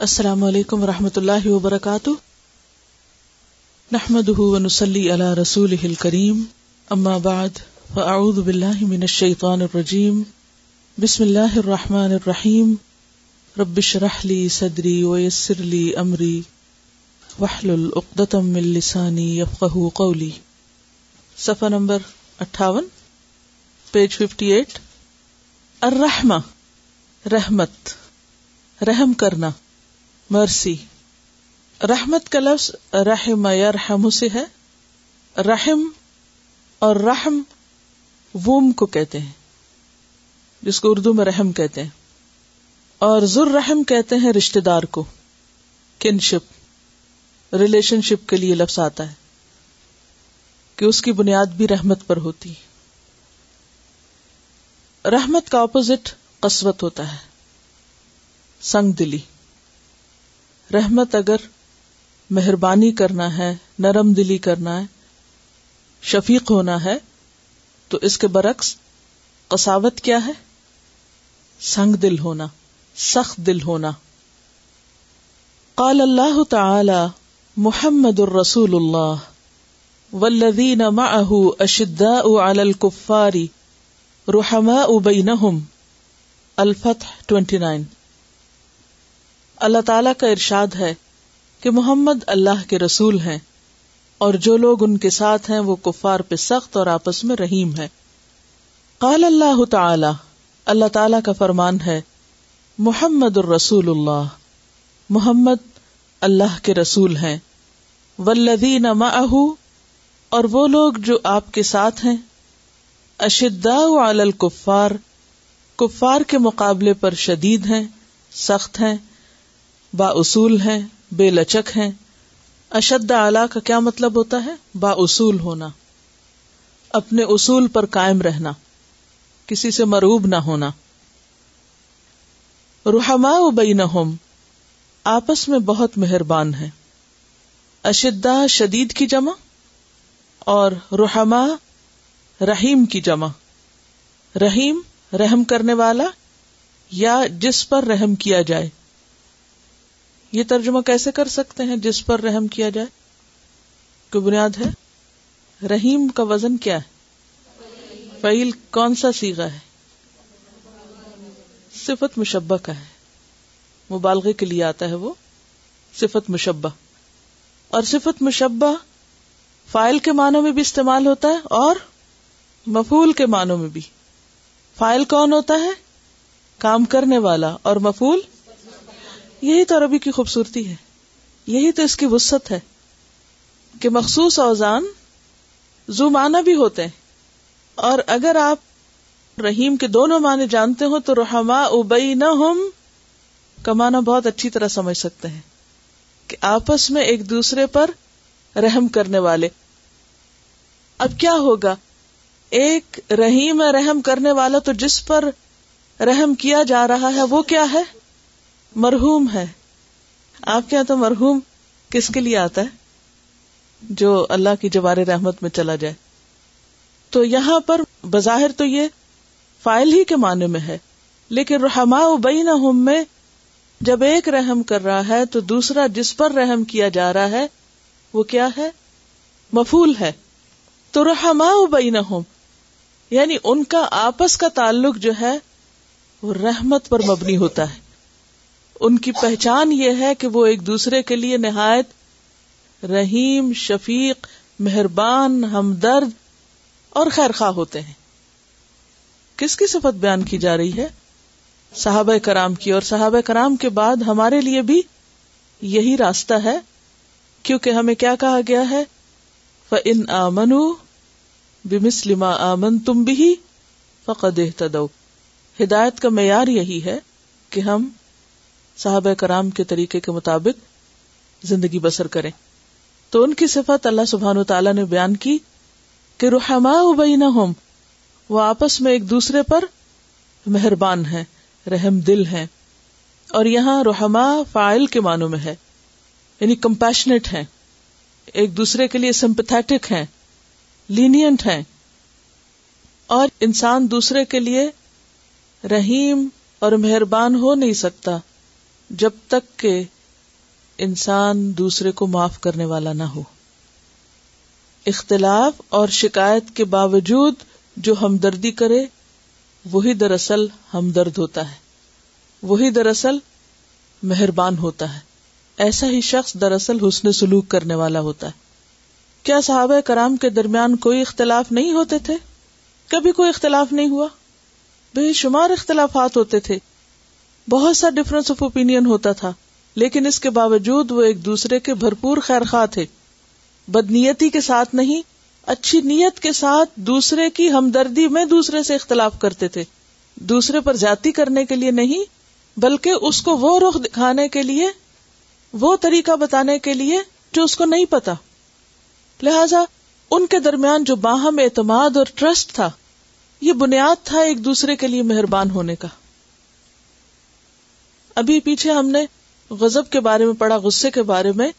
السلام علیکم و رحمۃ اللہ وبرکاتہ۔ نحمد ونسلی علی رسول کریم اما بعد، فاعوذ باللہ من الشیطان الرجیم۔ بسم اللہ الرحمن الرحیم۔ ربش رحلی صدری ویسر لی امری۔ وحلل اقدتم من لسانی یفقہ قولی۔ صفحہ نمبر اٹھاون، پیج ففٹی ایٹ الرحمہ، رحمت، رحم کرنا۔ مرسی۔ رحمت کا لفظ رحم یرحم سے ہے۔ رحم اور رحم ووم کو کہتے ہیں، جس کو اردو میں رحم کہتے ہیں۔ اور ذر رحم کہتے ہیں رشتے دار کو کنشپ ریلیشن شپ کے لیے لفظ آتا ہے۔ کہ اس کی بنیاد بھی رحمت پر ہوتی۔ رحمت کا اپوزٹ قسوت ہوتا ہے، سنگ دلی۔ رحمت اگر مہربانی کرنا ہے، نرم دلی کرنا ہے، شفیق ہونا ہے، تو اس کے برعکس قساوت کیا ہے؟ سنگ دل ہونا، سخت دل ہونا۔ قال اللہ تعالی محمد الرسول اللہ، والذین معه اشداء علی الكفار رحماء بینہم۔ الفتح، 29 اللہ تعالی کا ارشاد ہے کہ محمد اللہ کے رسول ہیں اور جو لوگ ان کے ساتھ ہیں وہ کفار پہ سخت اور آپس میں رحیم ہے قال اللہ تعالی اللہ تعالی کا فرمان ہے، محمد الرسول اللہ، محمد اللہ کے رسول ہیں ولدین معه اور وہ لوگ جو آپ کے ساتھ ہیں۔ اشداء علی الکفار، کفار کے مقابلے پر شدید ہیں، سخت ہیں۔ با اصول ہیں، بے لچک ہیں۔ اشد اعلی کا کیا مطلب ہوتا ہے؟ با اصول ہونا۔ اپنے اصول پر قائم رہنا۔ کسی سے مروب نہ ہونا۔ رحما بینہم، آپس میں بہت مہربان ہے اشدا شدید کی جمع اور رحما رحیم کی جمع۔ رحیم رحم کرنے والا یا جس پر رحم کیا جائے۔ یہ ترجمہ کیسے کر سکتے ہیں جس پر رحم کیا جائے؟ کوئی بنیاد ہے؟ رحیم کا وزن کیا ہے؟ فعیل کون سا سیگا ہے؟ صفت مشبہ کا ہے۔ مبالغے کے لیے آتا ہے وہ صفت مشبہ۔ اور صفت مشبہ فائل کے معنوں میں بھی استعمال ہوتا ہے اور مفول کے معنوں میں بھی۔ فائل کون ہوتا ہے؟ کام کرنے والا اور مفول یہی تو عربی کی خوبصورتی ہے۔ یہی تو اس کی وسط ہے کہ مخصوص اوزان زو معنی بھی ہوتے ہیں۔ اور اگر آپ رحیم کے دونوں معنی جانتے ہو تو رحما ابئی نہ ہوم کمانا بہت اچھی طرح سمجھ سکتے ہیں کہ آپس میں ایک دوسرے پر رحم کرنے والے۔ اب کیا ہوگا؟ ایک رحیم رحم کرنے والا تو جس پر رحم کیا جا رہا ہے وہ کیا ہے؟ مرحوم ہے۔ آپ کے یہاں تو مرحوم کس کے لیے آتا ہے؟ جو اللہ کی جبار رحمت میں چلا جائے۔ تو یہاں پر بظاہر تو یہ فائل ہی کے معنی میں ہے۔ لیکن رحما بین میں جب ایک رحم کر رہا ہے تو دوسرا جس پر رحم کیا جا رہا ہے، وہ کیا ہے؟ مفول ہے۔ تو رحما بین یعنی ان کا آپس کا تعلق جو ہے، وہ رحمت پر مبنی ہوتا ہے۔ ان کی پہچان یہ ہے کہ وہ ایک دوسرے کے لیے نہایت رحیم، شفیق، مہربان، ہمدرد اور خیر خواہ ہوتے ہیں۔ کس کی صفت بیان کی جا رہی ہے؟ صحابہ کرام کی۔ اور صحابہ کرام کے بعد ہمارے لیے بھی یہی راستہ ہے، کیونکہ ہمیں کیا کہا گیا ہے؟ ان آمن بمسلما آمن تم بھی فقد ہدایت کا معیار یہی ہے کہ ہم صحابہ کرام کے طریقے کے مطابق زندگی بسر کریں۔ تو ان کی صفت اللہ سبحان و تعالیٰ نے بیان کی کہ رحما بینہم وہ آپس میں ایک دوسرے پر مہربان ہے رحم دل ہے اور یہاں رحما فائل کے معنوں میں ہے یعنی کمپیشنٹ ہے ایک دوسرے کے لیے سمپتھیٹک ہے لینئنٹ ہے اور انسان دوسرے کے لیے رحیم اور مہربان ہو نہیں سکتا۔ جب تک کہ انسان دوسرے کو معاف کرنے والا نہ ہو۔ اختلاف اور شکایت کے باوجود جو ہمدردی کرے، وہی دراصل ہمدرد ہوتا ہے۔ وہی دراصل مہربان ہوتا ہے۔ ایسا ہی شخص دراصل حسن سلوک کرنے والا ہوتا ہے۔ کیا صحابہ کرام کے درمیان کوئی اختلاف نہیں ہوتے تھے؟ کبھی کوئی اختلاف نہیں ہوا؟ بے شمار اختلافات ہوتے تھے۔ بہت سا ڈفرنس آف اوپین ہوتا تھا، لیکن اس کے باوجود وہ ایک دوسرے کے بھرپور خیر خواہ تھے۔ بدنیتی کے ساتھ نہیں، اچھی نیت کے ساتھ دوسرے کی ہمدردی میں دوسرے سے اختلاف کرتے تھے۔ دوسرے پر جاتی کرنے کے لیے نہیں، بلکہ اس کو وہ رخ دکھانے کے لیے، وہ طریقہ بتانے کے لیے جو اس کو نہیں پتا۔ لہذا ان کے درمیان جو باہم اعتماد اور ٹرسٹ تھا، یہ بنیاد تھا ایک دوسرے کے لیے مہربان ہونے کا۔ ابھی پیچھے ہم نے غزب کے بارے میں پڑھا، غصے کے بارے میں۔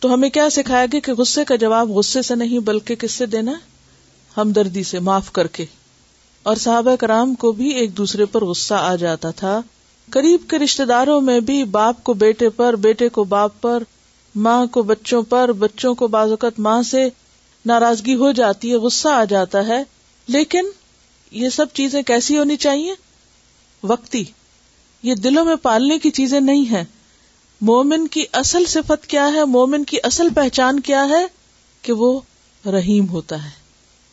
تو ہمیں کیا سکھایا گیا کہ غصے کا جواب غصے سے نہیں، بلکہ کس سے دینا ہمدردی سے، معاف کر کے۔ اور صحابہ کرام کو بھی ایک دوسرے پر غصہ آ جاتا تھا۔ قریب کے رشتے داروں میں بھی باپ کو بیٹے پر، بیٹے کو باپ پر، ماں کو بچوں پر، بچوں کو بعض اوقات ماں سے ناراضگی ہو جاتی ہے، غصہ آ جاتا ہے۔ لیکن یہ سب چیزیں کیسی ہونی چاہیے؟ وقتی۔ یہ دلوں میں پالنے کی چیزیں نہیں ہیں۔ مومن کی اصل صفت کیا ہے؟ مومن کی اصل پہچان کیا ہے؟ کہ وہ رحیم ہوتا ہے،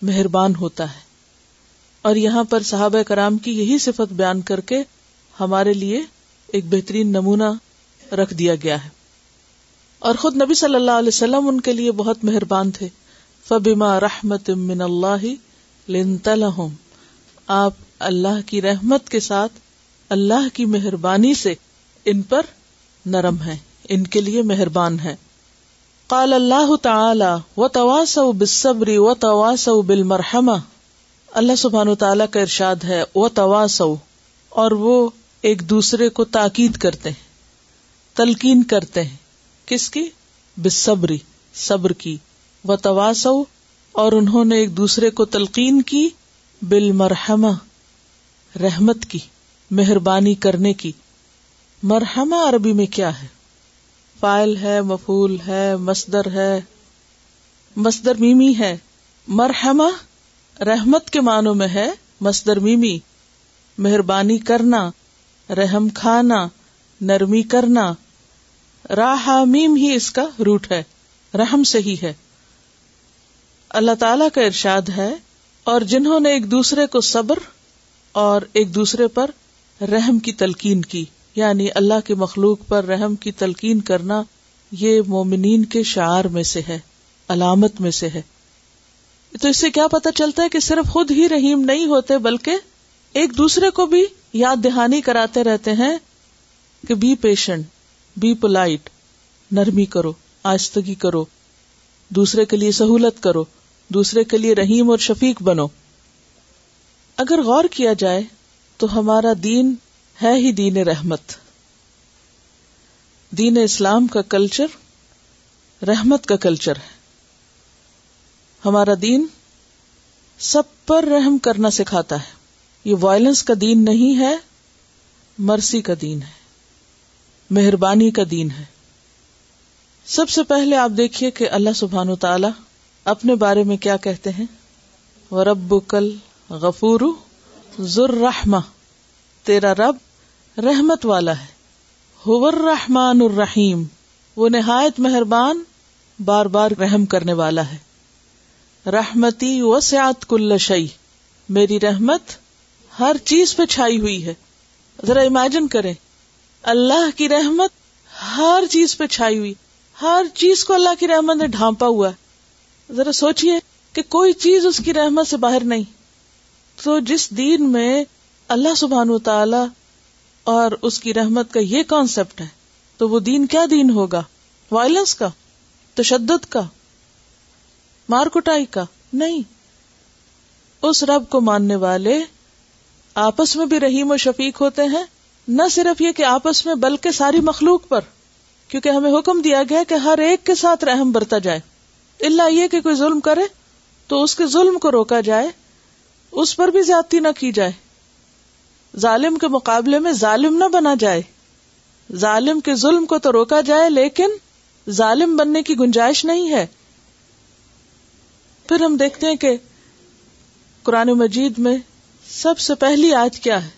مہربان ہوتا ہے۔ اور یہاں پر صحابہ کرام کی یہی صفت بیان کر کے ہمارے لیے ایک بہترین نمونہ رکھ دیا گیا ہے۔ اور خود نبی صلی اللہ علیہ وسلم ان کے لیے بہت مہربان تھے۔ فبیما رحمت من اللہ آپ اللہ کی رحمت کے ساتھ اللہ کی مہربانی سے ان پر نرم ہے ان کے لیے مہربان ہے قال اللہ تعالی و تواس بصبری و تواس بال مرحمہ اللہ سبحان تعالیٰ کا ارشاد ہے وہ تواس اور وہ ایک دوسرے کو تاکید کرتے ہیں، تلقین کرتے ہیں۔ کس کی؟ بصبری صبر کی۔ و تواس اور انہوں نے ایک دوسرے کو تلقین کی بال مرحمہ رحمت کی۔ مہربانی کرنے کی۔ مرحمہ عربی میں کیا ہے؟ فائل ہے مفول ہے، مصدر ہے۔ مصدر میمی ہے۔ مرحمہ رحمت کے معنوں میں ہے مصدر میمی۔ مہربانی کرنا، رحم کھانا، نرمی کرنا۔ راہ میم ہی اس کا روٹ ہے، رحم سے ہی ہے۔ اللہ تعالی کا ارشاد ہے، اور جنہوں نے ایک دوسرے کو صبر اور ایک دوسرے پر رحم کی تلقین کی یعنی اللہ کی مخلوق پر رحم کی تلقین کرنا یہ مومنین کے شعار میں سے ہے، علامت میں سے ہے۔ تو اس سے کیا پتا چلتا ہے کہ صرف خود ہی رحیم نہیں ہوتے، بلکہ ایک دوسرے کو بھی یاد دہانی کراتے رہتے ہیں کہ بی پیشنٹ بی پولائٹ نرمی کرو، آہستگی کرو، دوسرے کے لیے سہولت کرو، دوسرے کے لیے رحیم اور شفیق بنو۔ اگر غور کیا جائے تو ہمارا دین ہے ہی دین رحمت۔ دین اسلام کا کلچر رحمت کا کلچر ہے۔ ہمارا دین سب پر رحم کرنا سکھاتا ہے۔ یہ وائلنس کا دین نہیں ہے مرسی کا دین ہے۔ مہربانی کا دین ہے۔ سب سے پہلے آپ دیکھیے کہ اللہ سبحان و تعالی اپنے بارے میں کیا کہتے ہیں۔ رب کل غفور ذر رحمہ تیرا رب رحمت والا ہے. رحمان الرحیم وہ نہایت مہربان بار بار رحم کرنے والا ہے. رحمتی وسعت کل شعی میری رحمت ہر چیز پہ چھائی ہوئی ہے. ذرا امیجن کرے اللہ کی رحمت ہر چیز پہ چھائی ہوئی، ہر چیز کو اللہ کی رحمت نے ڈھانپا ہوا ہے. ذرا سوچئے کہ کوئی چیز اس کی رحمت سے باہر نہیں تو جس دین میں اللہ سبحان و تعالی اور اس کی رحمت کا یہ کانسیپٹ ہے، تو وہ دین کیا دین ہوگا؟ وائلنس کا، تشدد کا، مار کٹائی کا؟ نہیں۔ اس رب کو ماننے والے آپس میں بھی رحیم و شفیق ہوتے ہیں، نہ صرف یہ کہ آپس میں، بلکہ ساری مخلوق پر۔ کیونکہ ہمیں حکم دیا گیا کہ ہر ایک کے ساتھ رحم برتا جائے۔ اللہ یہ کہ کوئی ظلم کرے، تو اس کے ظلم کو روکا جائے۔ اس پر بھی زیادتی نہ کی جائے۔ ظالم کے مقابلے میں ظالم نہ بنا جائے۔ ظالم کے ظلم کو تو روکا جائے، لیکن ظالم بننے کی گنجائش نہیں ہے۔ پھر ہم دیکھتے ہیں کہ قرآن مجید میں سب سے پہلی آیت کیا ہے؟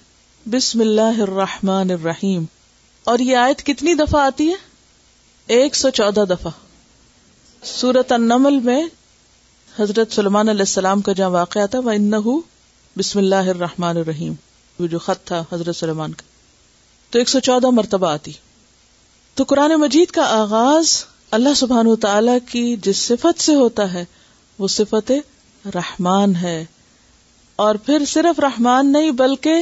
بسم اللہ الرحمن الرحیم۔ اور یہ آیت کتنی دفعہ آتی ہے؟ ایک سو چودہ دفعہ۔ سورت النمل میں حضرت سلمان علیہ السلام کا جہاں واقعہ تھا وہ ان بسم اللہ الرحمن الرحیم وہ جو خط تھا حضرت سلمان کا۔ تو ایک سو چودہ مرتبہ آتی۔ تو قرآن مجید کا آغاز اللہ سبحان تعالی کی جس صفت سے ہوتا ہے، وہ صفت رحمان ہے۔ اور پھر صرف رحمان نہیں، بلکہ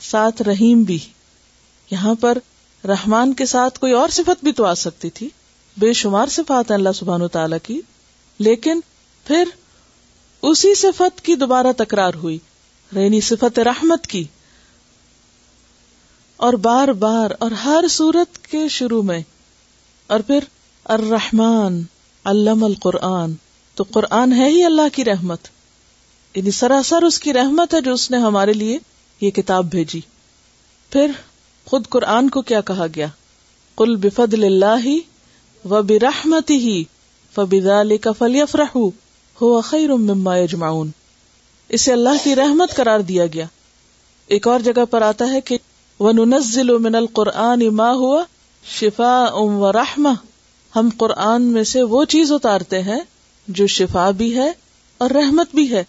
ساتھ رحیم بھی۔ یہاں پر رحمان کے ساتھ کوئی اور صفت بھی تو آ سکتی تھی۔ بے شمار صفات اللہ سبحان و تعالی کی۔ لیکن پھر اسی صفت کی دوبارہ تکرار ہوئی رینی صفت رحمت کی۔ اور بار بار اور ہر صورت کے شروع میں، اور پھر الرحمن، علم القرآن۔ تو قرآن ہے ہی اللہ کی رحمت۔ یعنی سراسر اس کی رحمت ہے جو اس نے ہمارے لیے یہ کتاب بھیجی۔ پھر خود قرآن کو کیا کہا گیا؟ کل بفد اللہ و برحمت ہی فبال کا ہو خیر مما یجمعون۔ اسے اللہ کی رحمت قرار دیا گیا۔ ایک اور جگہ پر آتا ہے کہ وَنُنَزِّلُ مِنَ الْقُرْآنِ مَا هُوَ شِفَاءٌ وَرَحْمَةٌ۔ ہم قرآن میں سے وہ چیز اتارتے ہیں جو شفا بھی ہے اور رحمت بھی ہے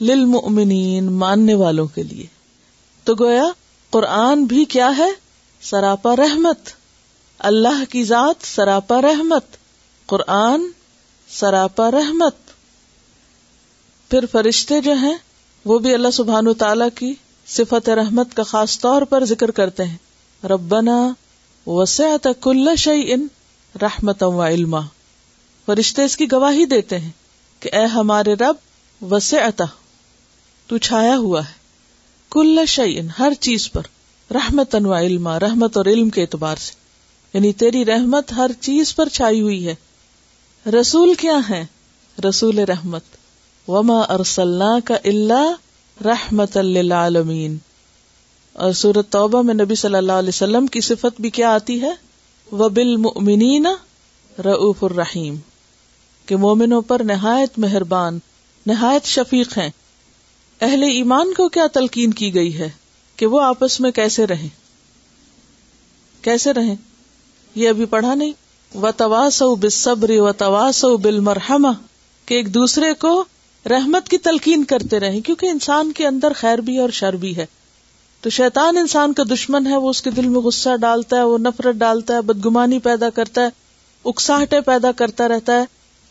للمؤمنین ماننے والوں کے لیے۔ تو گویا قرآن بھی کیا ہے؟ سراپا رحمت۔ اللہ کی ذات سراپا رحمت۔ قرآن سراپا رحمت۔ پھر فرشتے جو ہیں، وہ بھی اللہ سبحان و تعالی کی صفت رحمت کا خاص طور پر ذکر کرتے ہیں۔ ربنا وسعت کل شعی ان رحمت و علما۔ فرشتے اس کی گواہی دیتے ہیں کہ اے ہمارے رب، وسعت، تو چھایا ہوا ہے۔ کل شعی ہر چیز پر رحمت و علما، رحمت اور علم کے اعتبار سے۔ یعنی تیری رحمت ہر چیز پر چھائی ہوئی ہے۔ رسول کیا ہے رسول رحمت۔ وما ارسلنا کا اللہ رحمت للعالمین اور سورت توبہ میں نبی صلی اللہ علیہ وسلم کی صفت بھی کیا آتی ہے؟ وہ بالمؤمنین رعوف الرحیم کہ مومنوں پر نہایت مہربان، نہایت شفیق ہیں۔ اہل ایمان کو کیا تلقین کی گئی ہے کہ وہ آپس میں کیسے رہیں؟ کیسے رہیں؟ یہ ابھی پڑھا نہیں۔ و تواس بصبری و تواس بل کہ ایک دوسرے کو رحمت کی تلقین کرتے رہے کیونکہ انسان کے اندر خیر بھی اور شر بھی ہے۔ تو شیطان انسان کا دشمن ہے، وہ اس کے دل میں غصہ ڈالتا ہے، وہ نفرت ڈالتا ہے، بدگمانی پیدا کرتا ہے اکساہٹے پیدا کرتا رہتا ہے۔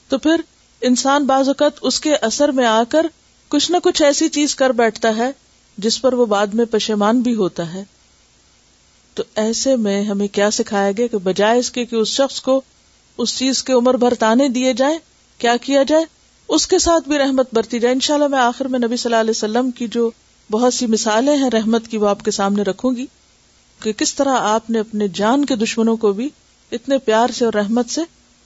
تو پھر انسان بعض اوقات اس کے اثر میں آ کر کچھ نہ کچھ ایسی چیز کر بیٹھتا ہے، جس پر وہ بعد میں پشیمان بھی ہوتا ہے۔ تو ایسے میں ہمیں کیا سکھایا گیا کہ بجائے اس کے کہ اس شخص کو اس چیز کے عمر بھر تانے دیے جائیں، کیا کیا جائے؟ اس کے ساتھ بھی رحمت برتی جائے۔ انشاءاللہ میں آخر میں نبی صلی اللہ علیہ وسلم کی جو بہت سی مثالیں ہیں رحمت کی وہ آپ کے سامنے رکھوں گی کہ کس طرح آپ نے اپنے جان کے دشمنوں کو بھی اتنے پیار سے اور رحمت سے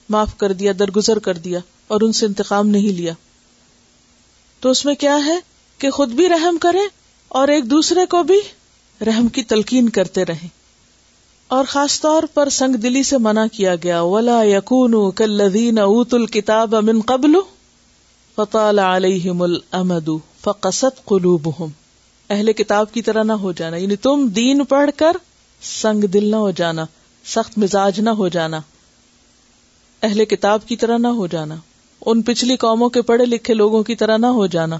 معاف کر دیا، درگزر کر دیا اور ان سے انتقام نہیں لیا۔ تو اس میں کیا ہے کہ خود بھی رحم کرے اور ایک دوسرے کو بھی رحم کی تلقین کرتے رہیں۔ اور خاص طور پر سنگ دلی سے منع کیا گیا، ولا یقون کلین اوت الکتاب امن قبل فطال علیہم الامد فقست قلوبہم۔ اہل کتاب کی طرح نہ ہو جانا یعنی تم دین پڑھ کر سنگ دل نہ ہو جانا، سخت مزاج نہ ہو جانا۔ اہل کتاب کی طرح نہ ہو جانا، ان پچھلی قوموں کے پڑھے لکھے لوگوں کی طرح نہ ہو جانا،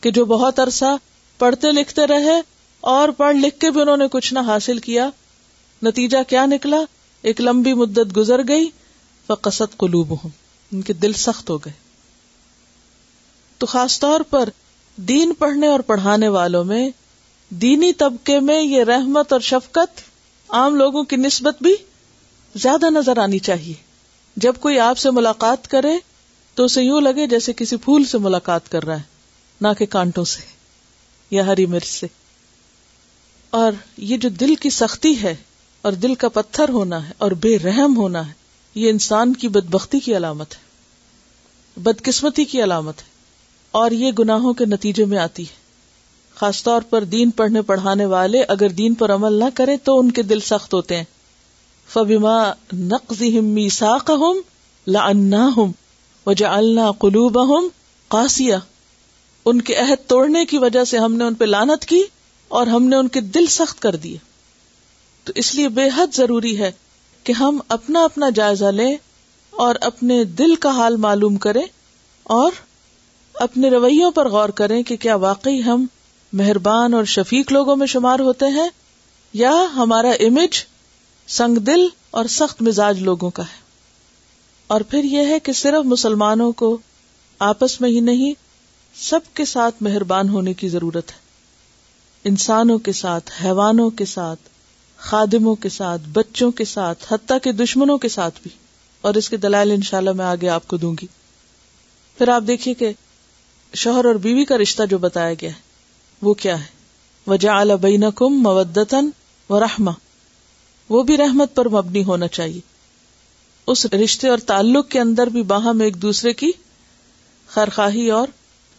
کہ جو بہت عرصہ پڑھتے لکھتے رہے اور پڑھ لکھ کے بھی انہوں نے کچھ نہ حاصل کیا۔ نتیجہ کیا نکلا؟ ایک لمبی مدت گزر گئی فقصت قلوب ہوں ان کے دل سخت ہو گئے۔ تو خاص طور پر دین پڑھنے اور پڑھانے والوں میں دینی طبقے میں یہ رحمت اور شفقت عام لوگوں کی نسبت بھی زیادہ نظر آنی چاہیے۔ جب کوئی آپ سے ملاقات کرے تو اسے یوں لگے جیسے کسی پھول سے ملاقات کر رہا ہے، نہ کہ کانٹوں سے یا ہری مرچ سے۔ اور یہ جو دل کی سختی ہے اور دل کا پتھر ہونا ہے اور بے رحم ہونا ہے، یہ انسان کی بدبختی کی علامت ہے، بدقسمتی کی علامت ہے۔ اور یہ گناہوں کے نتیجے میں آتی ہے۔ خاص طور پر دین پڑھنے پڑھانے والے اگر دین پر عمل نہ کرے تو ان کے دل سخت ہوتے ہیں۔ فبما نقضهم ميثاقهم لعناهم وجعلنا قلوبهم قاسیہ۔ ان کے عہد توڑنے کی وجہ سے ہم نے ان پہ لانت کی اور ہم نے ان کے دل سخت کر دیے۔ تو اس لیے بے حد ضروری ہے کہ ہم اپنا اپنا جائزہ لیں اور اپنے دل کا حال معلوم کریں اور اپنے رویوں پر غور کریں کہ کیا واقعی ہم مہربان اور شفیق لوگوں میں شمار ہوتے ہیں، یا ہمارا امیج سنگ دل اور سخت مزاج لوگوں کا ہے۔ اور پھر یہ ہے کہ صرف مسلمانوں کو آپس میں ہی نہیں، سب کے ساتھ مہربان ہونے کی ضرورت ہے۔ انسانوں کے ساتھ، حیوانوں کے ساتھ، خادموں کے ساتھ، بچوں کے ساتھ، حتیٰ کے دشمنوں کے ساتھ بھی۔ اور اس کے دلائل انشاءاللہ میں آگے آپ کو دوں گی۔ پھر آپ دیکھیے کہ شوہر اور بیوی کا رشتہ جو بتایا گیا ہے، وہ کیا ہے؟ وجہ بینکم مودتن و رحمہ وہ بھی رحمت پر مبنی ہونا چاہیے۔ اس رشتے اور تعلق کے اندر بھی باہم ایک دوسرے کی خرخواہی اور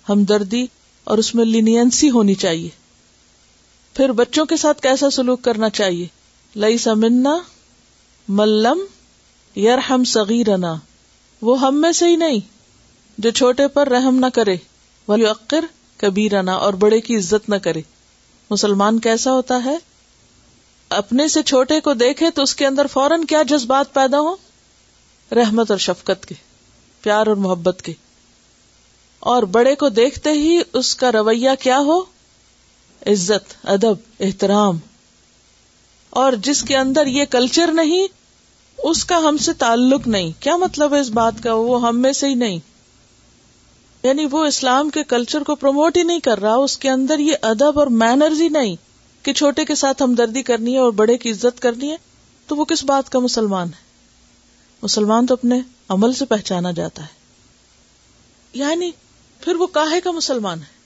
ہمدردی اور اس میں لینئنسی ہونی چاہیے۔ پھر بچوں کے ساتھ کیسا سلوک کرنا چاہیے؟ لئی سمنا ملم یار ہم سگیرنا وہ ہم میں سے ہی نہیں جو چھوٹے پر رحم نہ کرے۔ وہ عقر کبیرنا اور بڑے کی عزت نہ کرے۔ مسلمان کیسا ہوتا ہے؟ اپنے سے چھوٹے کو دیکھے تو اس کے اندر فوراً کیا جذبات پیدا ہو رحمت اور شفقت کے، پیار اور محبت کے۔ اور بڑے کو دیکھتے ہی اس کا رویہ کیا ہو؟ عزت، ادب، احترام۔ اور جس کے اندر یہ کلچر نہیں، اس کا ہم سے تعلق نہیں۔ کیا مطلب ہے اس بات کا؟ وہ ہم میں سے ہی نہیں۔ یعنی وہ اسلام کے کلچر کو پروموٹ ہی نہیں کر رہا، اس کے اندر یہ ادب اور مینرز ہی نہیں کہ چھوٹے کے ساتھ ہمدردی کرنی ہے اور بڑے کی عزت کرنی ہے، تو وہ کس بات کا مسلمان ہے؟ مسلمان تو اپنے عمل سے پہچانا جاتا ہے۔ یعنی پھر وہ کاہے کا مسلمان ہے؟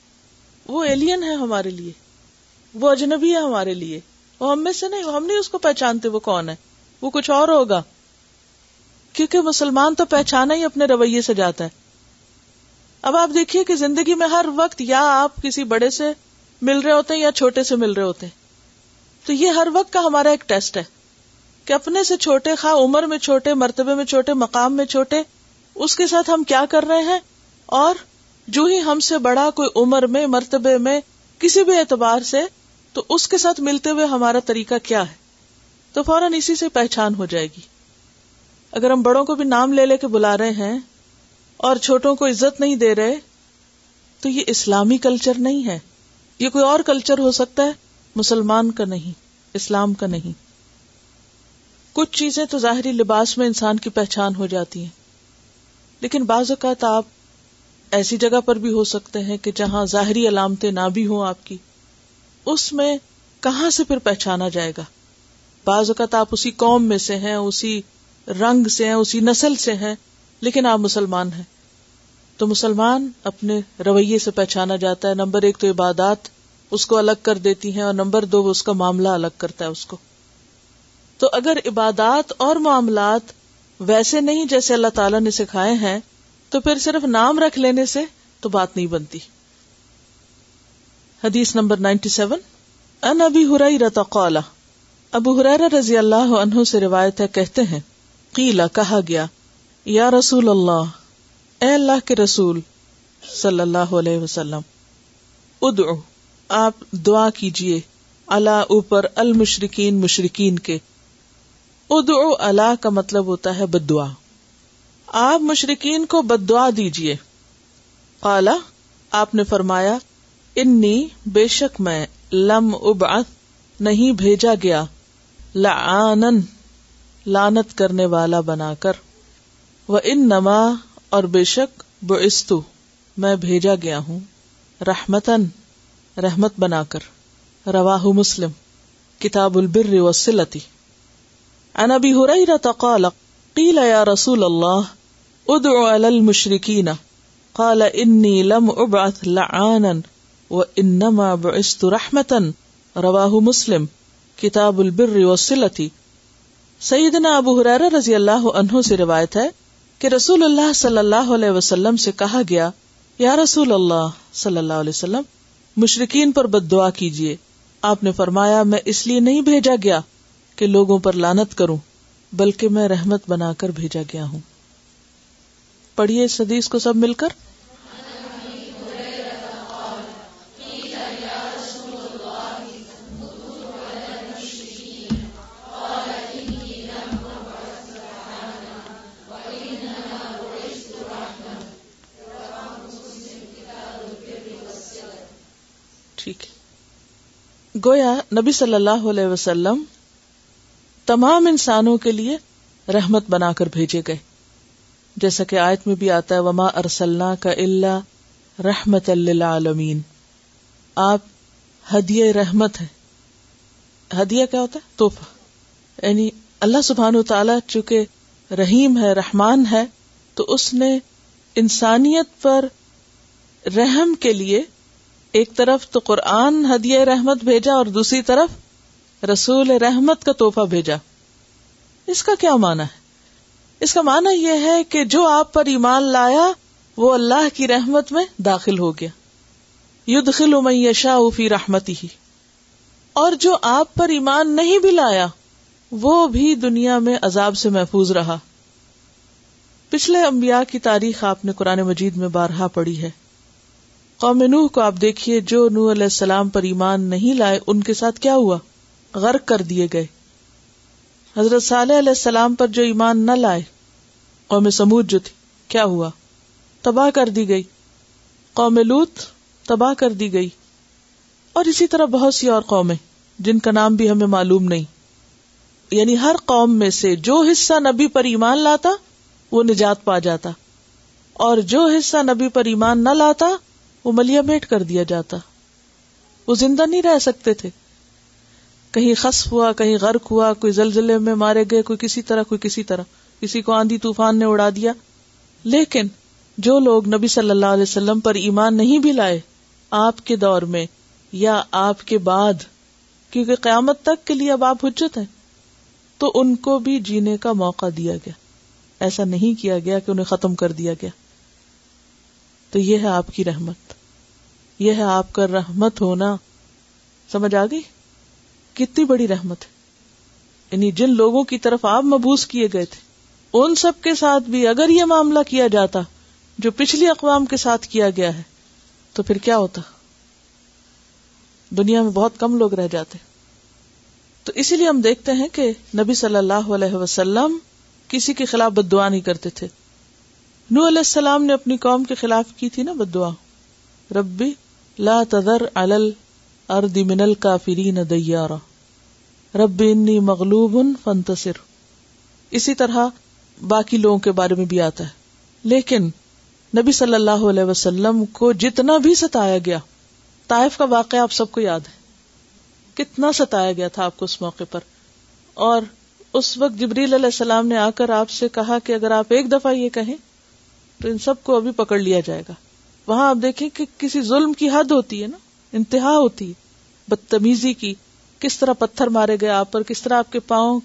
وہ ایلین ہے ہمارے لیے، وہ اجنبی ہے ہمارے لیے۔ وہ ہم میں سے نہیں ہم نہیں اس کو پہچانتے وہ کون ہے؟ وہ کچھ اور ہوگا۔ کیونکہ مسلمان تو پہچانا ہی اپنے رویے سے جاتا ہے۔ اب آپ دیکھیے کہ زندگی میں ہر وقت یا آپ کسی بڑے سے مل رہے ہوتے ہیں یا چھوٹے سے مل رہے ہوتے ہیں۔ تو یہ ہر وقت کا ہمارا ایک ٹیسٹ ہے کہ اپنے سے چھوٹے خواہ عمر میں چھوٹے، مرتبے میں چھوٹے، مقام میں چھوٹے، اس کے ساتھ ہم کیا کر رہے ہیں؟ اور جو ہی ہم سے بڑا کوئی عمر میں، مرتبے میں، کسی بھی اعتبار سے، تو اس کے ساتھ ملتے ہوئے ہمارا طریقہ کیا ہے؟ تو فوراً اسی سے پہچان ہو جائے گی۔ اگر ہم بڑوں کو بھی نام لے لے کے بلا رہے ہیں اور چھوٹوں کو عزت نہیں دے رہے، تو یہ اسلامی کلچر نہیں ہے۔ یہ کوئی اور کلچر ہو سکتا ہے؟ مسلمان کا نہیں، اسلام کا نہیں۔ کچھ چیزیں تو ظاہری لباس میں انسان کی پہچان ہو جاتی ہیں۔ لیکن بعض اوقات آپ ایسی جگہ پر بھی ہو سکتے ہیں کہ جہاں ظاہری علامتیں نہ بھی ہوں آپ کی۔ اس میں کہاں سے پھر پہچانا جائے گا؟ بعض اوقات آپ اسی قوم میں سے ہیں، اسی رنگ سے ہیں، اسی نسل سے ہیں۔ لیکن آپ مسلمان ہیں۔ تو مسلمان اپنے رویے سے پہچانا جاتا ہے۔ نمبر ایک تو عبادات اس کو الگ کر دیتی ہیں اور نمبر دو اس کا معاملہ الگ کرتا ہے اس کو۔ تو اگر عبادات اور معاملات ویسے نہیں جیسے اللہ تعالیٰ نے سکھائے ہیں، تو پھر صرف نام رکھ لینے سے تو بات نہیں بنتی۔ حدیث نمبر نائنٹی سیون۔ ان ابی ہرائی رتا قالا۔ ابو ہرا رضی اللہ عنہ سے روایت ہے، کہتے ہیں قیلا کہا گیا یا رسول اللہ، اے اللہ کے رسول صلی اللہ علیہ وسلم، ادعو، آپ دعا کیجیے اللہ اوپر المشرقین مشرقین کے۔ ادعو اللہ کا مطلب ہوتا ہے بد دعا۔ آپ مشرقین کو بد دعا دیجیے کالا آپ نے فرمایا، انی بے شک میں لم اب نہیں بھیجا گیا، لعانن لانت کرنے والا بنا کر۔ وہ ان نما اور بے شک بستو میں بھیجا گیا ہوں رحمتن رحمت بنا کر رواہ مسلم، کتاب البر وسلتی ان ابی ہریرہ قال، قیل یا رسول اللہ، ادعو علی المشرکین، قال انی لم ابعث لعانا وانما بعثت رحمتا، رواہ مسلم، کتاب البر والصلتی سیدنا ابو حرارہ رضی اللہ عنہ سے روایت ہے کہ رسول اللہ صلی اللہ علیہ وسلم سے کہا گیا، یا رسول اللہ صلی اللہ علیہ وسلم مشرقین پر بد دعا کیجیے آپ نے فرمایا، میں اس لیے نہیں بھیجا گیا کہ لوگوں پر لانت کروں، بلکہ میں رحمت بنا کر بھیجا گیا ہوں۔ پڑھیے اس حدیث کو سب مل کر۔ ٹھیک ہے۔ گویا نبی صلی اللہ علیہ وسلم تمام انسانوں کے لیے رحمت بنا کر بھیجے گئے۔ جیسا کہ آیت میں بھی آتا ہے، وما ارسلنا کا اللہ رحمت اللہ آپ ہدیہ رحمت ہے۔ ہدیہ کیا ہوتا ہے؟ توحفہ یعنی اللہ سبحان و تعالی چونکہ رحیم ہے، رحمان ہے، تو اس نے انسانیت پر رحم کے لیے ایک طرف تو قرآن ہدیہ رحمت بھیجا اور دوسری طرف رسول رحمت کا توحفہ بھیجا۔ اس کا کیا مانا ہے؟ اس کا مانا یہ ہے کہ جو آپ پر ایمان لایا، وہ اللہ کی رحمت میں داخل ہو گیا۔ یدخل من یشاء فی رحمتی ہی اور جو آپ پر ایمان نہیں بھی لایا، وہ بھی دنیا میں عذاب سے محفوظ رہا۔ پچھلے انبیاء کی تاریخ آپ نے قرآن مجید میں بارہا پڑھی ہے۔ قوم نوح کو آپ دیکھیے، جو نوح علیہ السلام پر ایمان نہیں لائے، ان کے ساتھ کیا ہوا؟ غرق کر دیے گئے۔ حضرت صالح علیہ السلام پر جو ایمان نہ لائے، قوم سمود جو تھی، کیا ہوا؟ تباہ کر دی گئی۔ قوم لوت تباہ کر دی گئی۔ اور اسی طرح بہت سی اور قومیں، جن کا نام بھی ہمیں معلوم نہیں۔ یعنی ہر قوم میں سے جو حصہ نبی پر ایمان لاتا، وہ نجات پا جاتا۔ اور جو حصہ نبی پر ایمان نہ لاتا وہ ملیا میٹ کر دیا جاتا۔ وہ زندہ نہیں رہ سکتے تھے۔ کہیں خصف ہوا، کہیں غرق ہوا، کوئی زلزلے میں مارے گئے، کوئی کسی طرح، کوئی کسی طرح۔ کسی کو آندھی طوفان نے اڑا دیا۔ لیکن جو لوگ نبی صلی اللہ علیہ وسلم پر ایمان نہیں بھی لائے، آپ کے دور میں یا آپ کے بعد، کیونکہ قیامت تک کے لیے اب آپ حجت ہیں، تو ان کو بھی جینے کا موقع دیا گیا۔ ایسا نہیں کیا گیا کہ انہیں ختم کر دیا گیا۔ تو یہ ہے آپ کی رحمت۔ یہ ہے آپ کا رحمت ہونا۔ سمجھ آ گئی؟ کتنی بڑی رحمت ہے۔ یعنی جن لوگوں کی طرف آپ مبوس کیے گئے تھے، ان سب کے ساتھ بھی اگر یہ معاملہ کیا جاتا، جو پچھلی اقوام کے ساتھ کیا گیا ہے، تو پھر کیا ہوتا؟ دنیا میں بہت کم لوگ رہ جاتے۔ تو اسی لیے ہم دیکھتے ہیں کہ نبی صلی اللہ علیہ وسلم کسی کے خلاف بد دعا نہیں کرتے تھے۔ نو علیہ السلام نے اپنی قوم کے خلاف کی تھی نا بد دعا ربی لا تذر علی الارض من الکافرین دیارا۔ رب انی مغلوب فانتصر۔ اسی طرح باقی لوگوں کے بارے میں بھی آتا ہے۔ لیکن نبی صلی اللہ علیہ وسلم کو جتنا بھی ستایا گیا، طائف کا واقعہ آپ سب کو یاد ہے۔ کتنا ستایا گیا تھا آپ کو اس موقع پر۔ اور اس وقت جبریل علیہ السلام نے آ کر آپ سے کہا کہ اگر آپ ایک دفعہ یہ کہیں تو ان سب کو ابھی پکڑ لیا جائے گا۔ وہاں آپ دیکھیں کہ کسی ظلم کی حد ہوتی ہے نا، انتہا ہوتی ہے۔ بدتمیزی کی، کس طرح پتھر مارے گئے آپ پر، کس طرح آپ کے پاؤں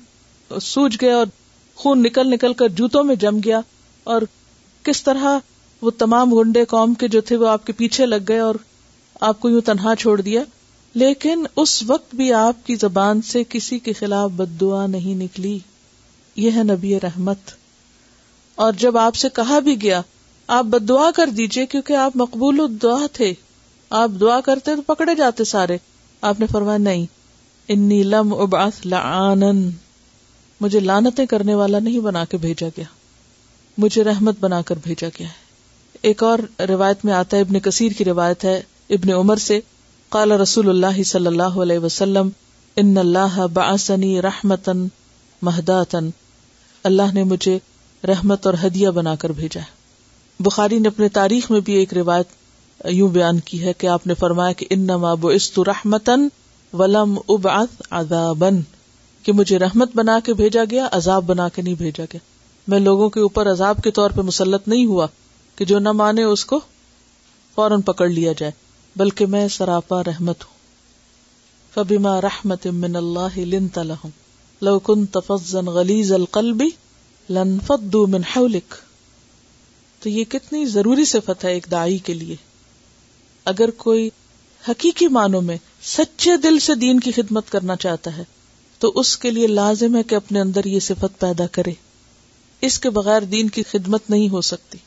سوج گئے اور خون نکل نکل کر جوتوں میں جم گیا۔ اور کس طرح وہ تمام گنڈے قوم کے جو تھے وہ آپ کے پیچھے لگ گئے اور آپ کو یوں تنہا چھوڑ دیا۔ لیکن اس وقت بھی آپ کی زبان سے کسی کے خلاف بد دعا نہیں نکلی۔ یہ ہے نبی رحمت۔ اور جب آپ سے کہا بھی گیا، آپ بد دعا کر دیجیے کیونکہ آپ مقبول دعا تھے۔ آپ دعا کرتے تو پکڑے جاتے سارے۔ آپ نے فرمایا، نہیں، انی لم ابعث لعانن مجھے لانتیں کرنے والا نہیں بنا کے بھیجا گیا۔ مجھے رحمت بنا کر بھیجا گیا ہے۔ ایک اور روایت میں آتا ہے، ابن کثیر کی روایت ہے، ابن عمر سے، قال رسول اللہ صلی اللہ علیہ وسلم، ان اللہ باسنی رحمتن مہداتن اللہ نے مجھے رحمت اور ہدیہ بنا کر بھیجا ہے۔ بخاری نے اپنے تاریخ میں بھی ایک روایت یوں بیان کی ہے کہ آپ نے فرمایا کہ ان نما بو رحمتن ولم ابعث عذابن کہ مجھے رحمت بنا کے بھیجا گیا، عذاب بنا کے نہیں بھیجا گیا۔ میں لوگوں کے اوپر عذاب کے طور پہ مسلط نہیں ہوا کہ جو نہ مانے اس کو فوراً پکڑ لیا جائے، بلکہ میں سراپا رحمت ہوں۔ فبما رحمت من اللہ لنت لهم، لو كنت فظا غلیظ القلب لانفضوا من حولك تو یہ کتنی ضروری صفت ہے ایک دائی کے لیے۔ اگر کوئی حقیقی معنوں میں سچے دل سے دین کی خدمت کرنا چاہتا ہے، تو اس کے لیے لازم ہے کہ اپنے اندر یہ صفت پیدا کرے۔ اس کے بغیر دین کی خدمت نہیں ہو سکتی۔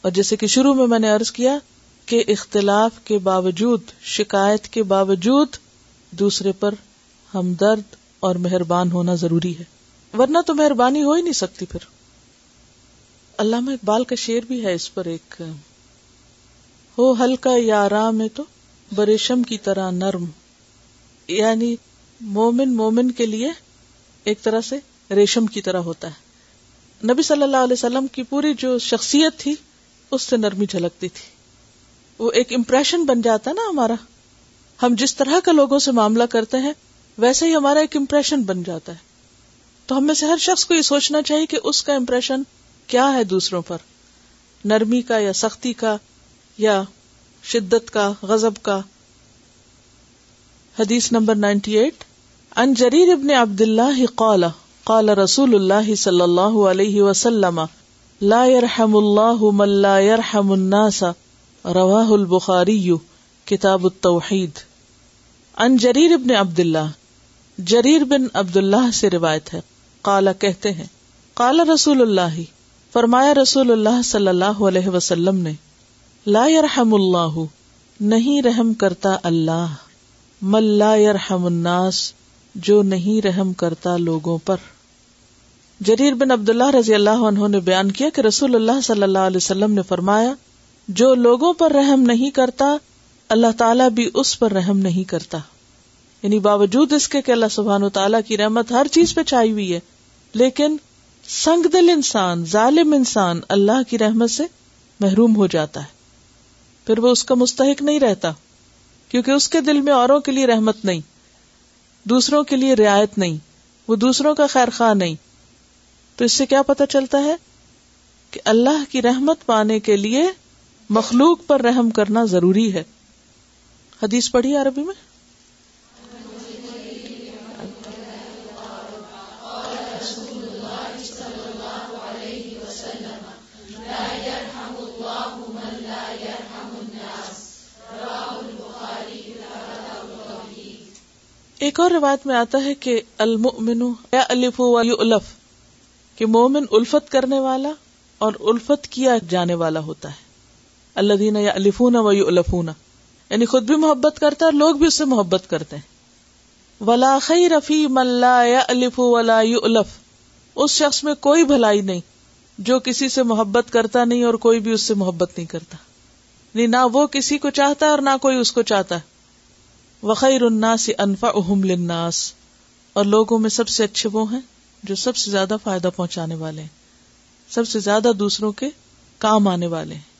اور جیسے کہ شروع میں میں نے ارض کیا کہ اختلاف کے باوجود، شکایت کے باوجود، دوسرے پر ہمدرد اور مہربان ہونا ضروری ہے۔ ورنہ تو مہربانی ہو ہی نہیں سکتی پھر۔ علامہ اقبال کا شعر بھی ہے اس پر ایک، ہو ہلکا یا آرام ہے تو بریشم کی طرح نرم۔ یعنی مومن مومن کے لیے ایک طرح سے ریشم کی طرح ہوتا ہے۔ نبی صلی اللہ علیہ وسلم کی پوری جو شخصیت تھی، اس سے نرمی جھلکتی تھی۔ وہ ایک امپریشن بن جاتا نا ہمارا۔ ہم جس طرح کا لوگوں سے معاملہ کرتے ہیں، ویسے ہی ہمارا ایک امپریشن بن جاتا ہے۔ تو ہم میں سے ہر شخص کو یہ سوچنا چاہیے کہ اس کا امپریشن کیا ہے دوسروں پر؟ نرمی کا یا سختی کا یا شدت کا غزب کا؟ حدیث نمبر نائنٹی ایٹ ان جریر ابن عبد اللہ قال قال رسول اللہ صلی اللہ علیہ وسلم، لا يرحم اللہ من لا يرحم الناس، رواہ البخاری، کتاب التوحید۔ ان جریر ابن عبد اللہ جریر بن عبد اللہ سے روایت ہے۔ قال کہتے ہیں قال رسول اللہ، فرمایا رسول اللہ صلی اللہ علیہ وسلم نے، لا يرحم اللہ، نہیں رحم کرتا اللہ مل لا يرحم الناس، جو نہیں رحم کرتا لوگوں پر۔ جریر بن عبد اللہ رضی اللہ عنہ نے بیان کیا کہ رسول اللہ صلی اللہ علیہ وسلم نے فرمایا، جو لوگوں پر رحم نہیں کرتا، اللہ تعالیٰ بھی اس پر رحم نہیں کرتا۔ یعنی باوجود اس کے کہ اللہ سبحان و تعالیٰ کی رحمت ہر چیز پہ چھائی ہوئی ہے لیکن سنگ دل انسان، ظالم انسان اللہ کی رحمت سے محروم ہو جاتا ہے۔ پھر وہ اس کا مستحق نہیں رہتا، کیونکہ اس کے دل میں اوروں کے لیے رحمت نہیں، دوسروں کے لیے رعایت نہیں، وہ دوسروں کا خیر خواہ نہیں۔ تو اس سے کیا پتا چلتا ہے کہ اللہ کی رحمت پانے کے لیے مخلوق پر رحم کرنا ضروری ہے۔ حدیث پڑھی عربی میں؟ ایک اور روایت میں آتا ہے کہ المؤمن یا الف الف کہ مومن الفت کرنے والا اور الفت کیا جانے والا ہوتا ہے۔ اللہ دینا یا الفون و الفون یعنی خود بھی محبت کرتا ہے اور لوگ بھی اس سے محبت کرتے ہیں۔ ولا خی رفی ملا یا الف ولا الف اس شخص میں کوئی بھلائی نہیں جو کسی سے محبت کرتا نہیں اور کوئی بھی اس سے محبت نہیں کرتا۔ نہیں نہ وہ کسی کو چاہتا ہے اور نہ کوئی اس کو چاہتا ہے۔ وخیر الناس انفا اہم لناس اور لوگوں میں سب سے اچھے وہ ہیں جو سب سے زیادہ فائدہ پہنچانے والے ہیں۔ سب سے زیادہ دوسروں کے کام آنے والے ہیں۔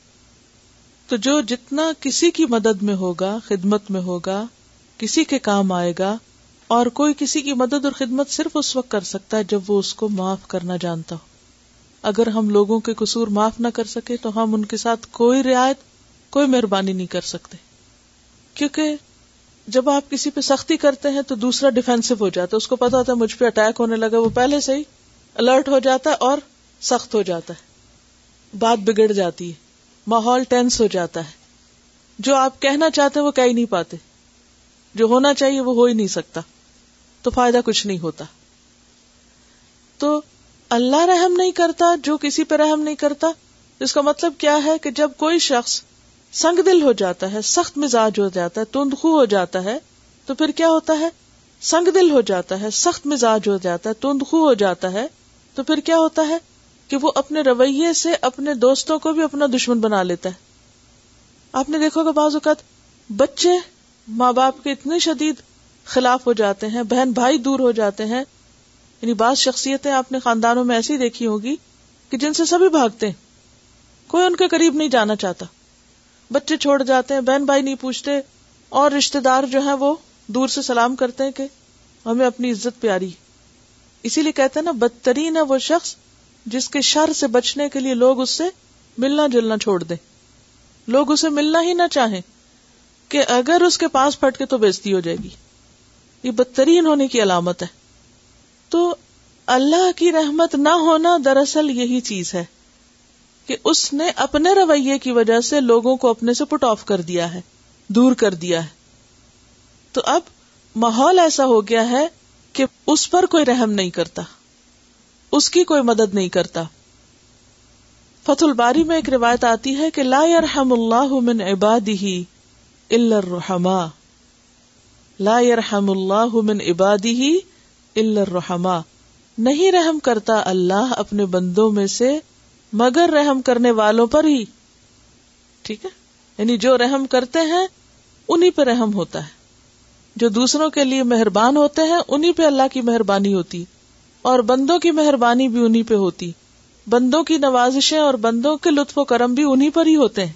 تو جو جتنا کسی کی مدد میں ہوگا، خدمت میں ہوگا، کسی کے کام آئے گا، اور کوئی کسی کی مدد اور خدمت صرف اس وقت کر سکتا ہے جب وہ اس کو معاف کرنا جانتا ہو۔ اگر ہم لوگوں کے قصور معاف نہ کر سکے تو ہم ان کے ساتھ کوئی رعایت، کوئی مہربانی نہیں کر سکتے۔ کیونکہ جب آپ کسی پہ سختی کرتے ہیں تو دوسرا ڈیفینسو ہو جاتا ہے، اس کو پتا ہوتا ہے مجھ پہ اٹیک ہونے لگا، وہ پہلے سے ہی الرٹ ہو جاتا ہے اور سخت ہو جاتا ہے۔ بات بگڑ جاتی ہے، ماحول ٹینس ہو جاتا ہے۔ جو آپ کہنا چاہتے وہ کہہ نہیں پاتے۔ جو ہونا چاہیے وہ ہو ہی نہیں سکتا۔ تو فائدہ کچھ نہیں ہوتا۔ تو اللہ رحم نہیں کرتا، جو کسی پہ رحم نہیں کرتا، اس کا مطلب کیا ہے کہ جب کوئی شخص سنگ دل ہو جاتا ہے، سخت مزاج ہو جاتا ہے تندخو ہو جاتا ہے، تو پھر کیا ہوتا ہے؟ سنگ دل ہو جاتا ہے، سخت مزاج ہو جاتا ہے تندخو ہو جاتا ہے، تو پھر کیا ہوتا ہے؟ کہ وہ اپنے رویے سے اپنے دوستوں کو بھی اپنا دشمن بنا لیتا ہے۔ آپ نے دیکھو گا بعض اوقات بچے ماں باپ کے اتنے شدید خلاف ہو جاتے ہیں، بہن بھائی دور ہو جاتے ہیں۔ یعنی بعض شخصیتیں آپ نے خاندانوں میں ایسی دیکھی ہوگی کہ جن سے سبھی بھاگتے ہیں۔ کوئی ان کے قریب نہیں جانا چاہتا۔ بچے چھوڑ جاتے ہیں، بہن بھائی نہیں پوچھتے، اور رشتے دار جو ہیں وہ دور سے سلام کرتے ہیں کہ ہمیں اپنی عزت پیاری۔ اسی لیے کہتے ہیں نا، بدترین ہے وہ شخص جس کے شر سے بچنے کے لیے لوگ اس سے ملنا جلنا چھوڑ دیں۔ لوگ اسے ملنا ہی نہ چاہیں کہ اگر اس کے پاس پھٹ کے تو بےزتی ہو جائے گی۔ یہ بدترین ہونے کی علامت ہے۔ تو اللہ کی رحمت نہ ہونا دراصل یہی چیز ہے۔ کہ اس نے اپنے رویے کی وجہ سے لوگوں کو اپنے سے پٹ آف کر دیا ہے، دور کر دیا ہے۔ تو اب ماحول ایسا ہو گیا ہے کہ اس پر کوئی رحم نہیں کرتا، اس کی کوئی مدد نہیں کرتا۔ فت الباری میں ایک روایت آتی ہے کہ لا يرحم اللہ من عباده الا الرحما لا يرحم اللہ من عباده الا الرحما نہیں رحم کرتا اللہ اپنے بندوں میں سے مگر رحم کرنے والوں پر ہی۔ ٹھیک ہے؟ یعنی جو رحم کرتے ہیں انہیں پہ رحم ہوتا ہے۔ جو دوسروں کے لیے مہربان ہوتے ہیں انہیں پہ اللہ کی مہربانی ہوتی۔ اور بندوں کی مہربانی بھی انہیں پہ ہوتی۔ بندوں کی نوازشیں اور بندوں کے لطف و کرم بھی انہیں پر ہی ہوتے ہیں۔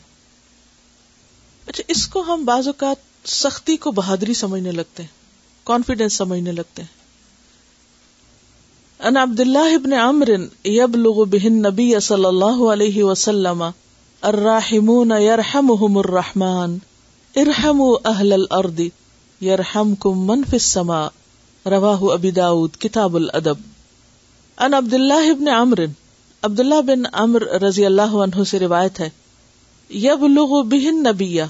اچھا اس کو ہم بعض اوقات سختی کو بہادری سمجھنے لگتے ہیں۔ کانفیڈینس سمجھنے لگتے ہیں۔ ان عبد اللہ ابن عمر یبلغ بہن نبی صلی اللہ علیہ وسلم الراحمون یرحمهم الرحمن ارحموا اہل الارض یرحمکم من فی السماء رواہ ابی داود کتاب الادب ان عبد اللہ ابن عمر عبداللہ بن امر رضی اللہ عنہ سے روایت ہے یبلغ بہن نبیہ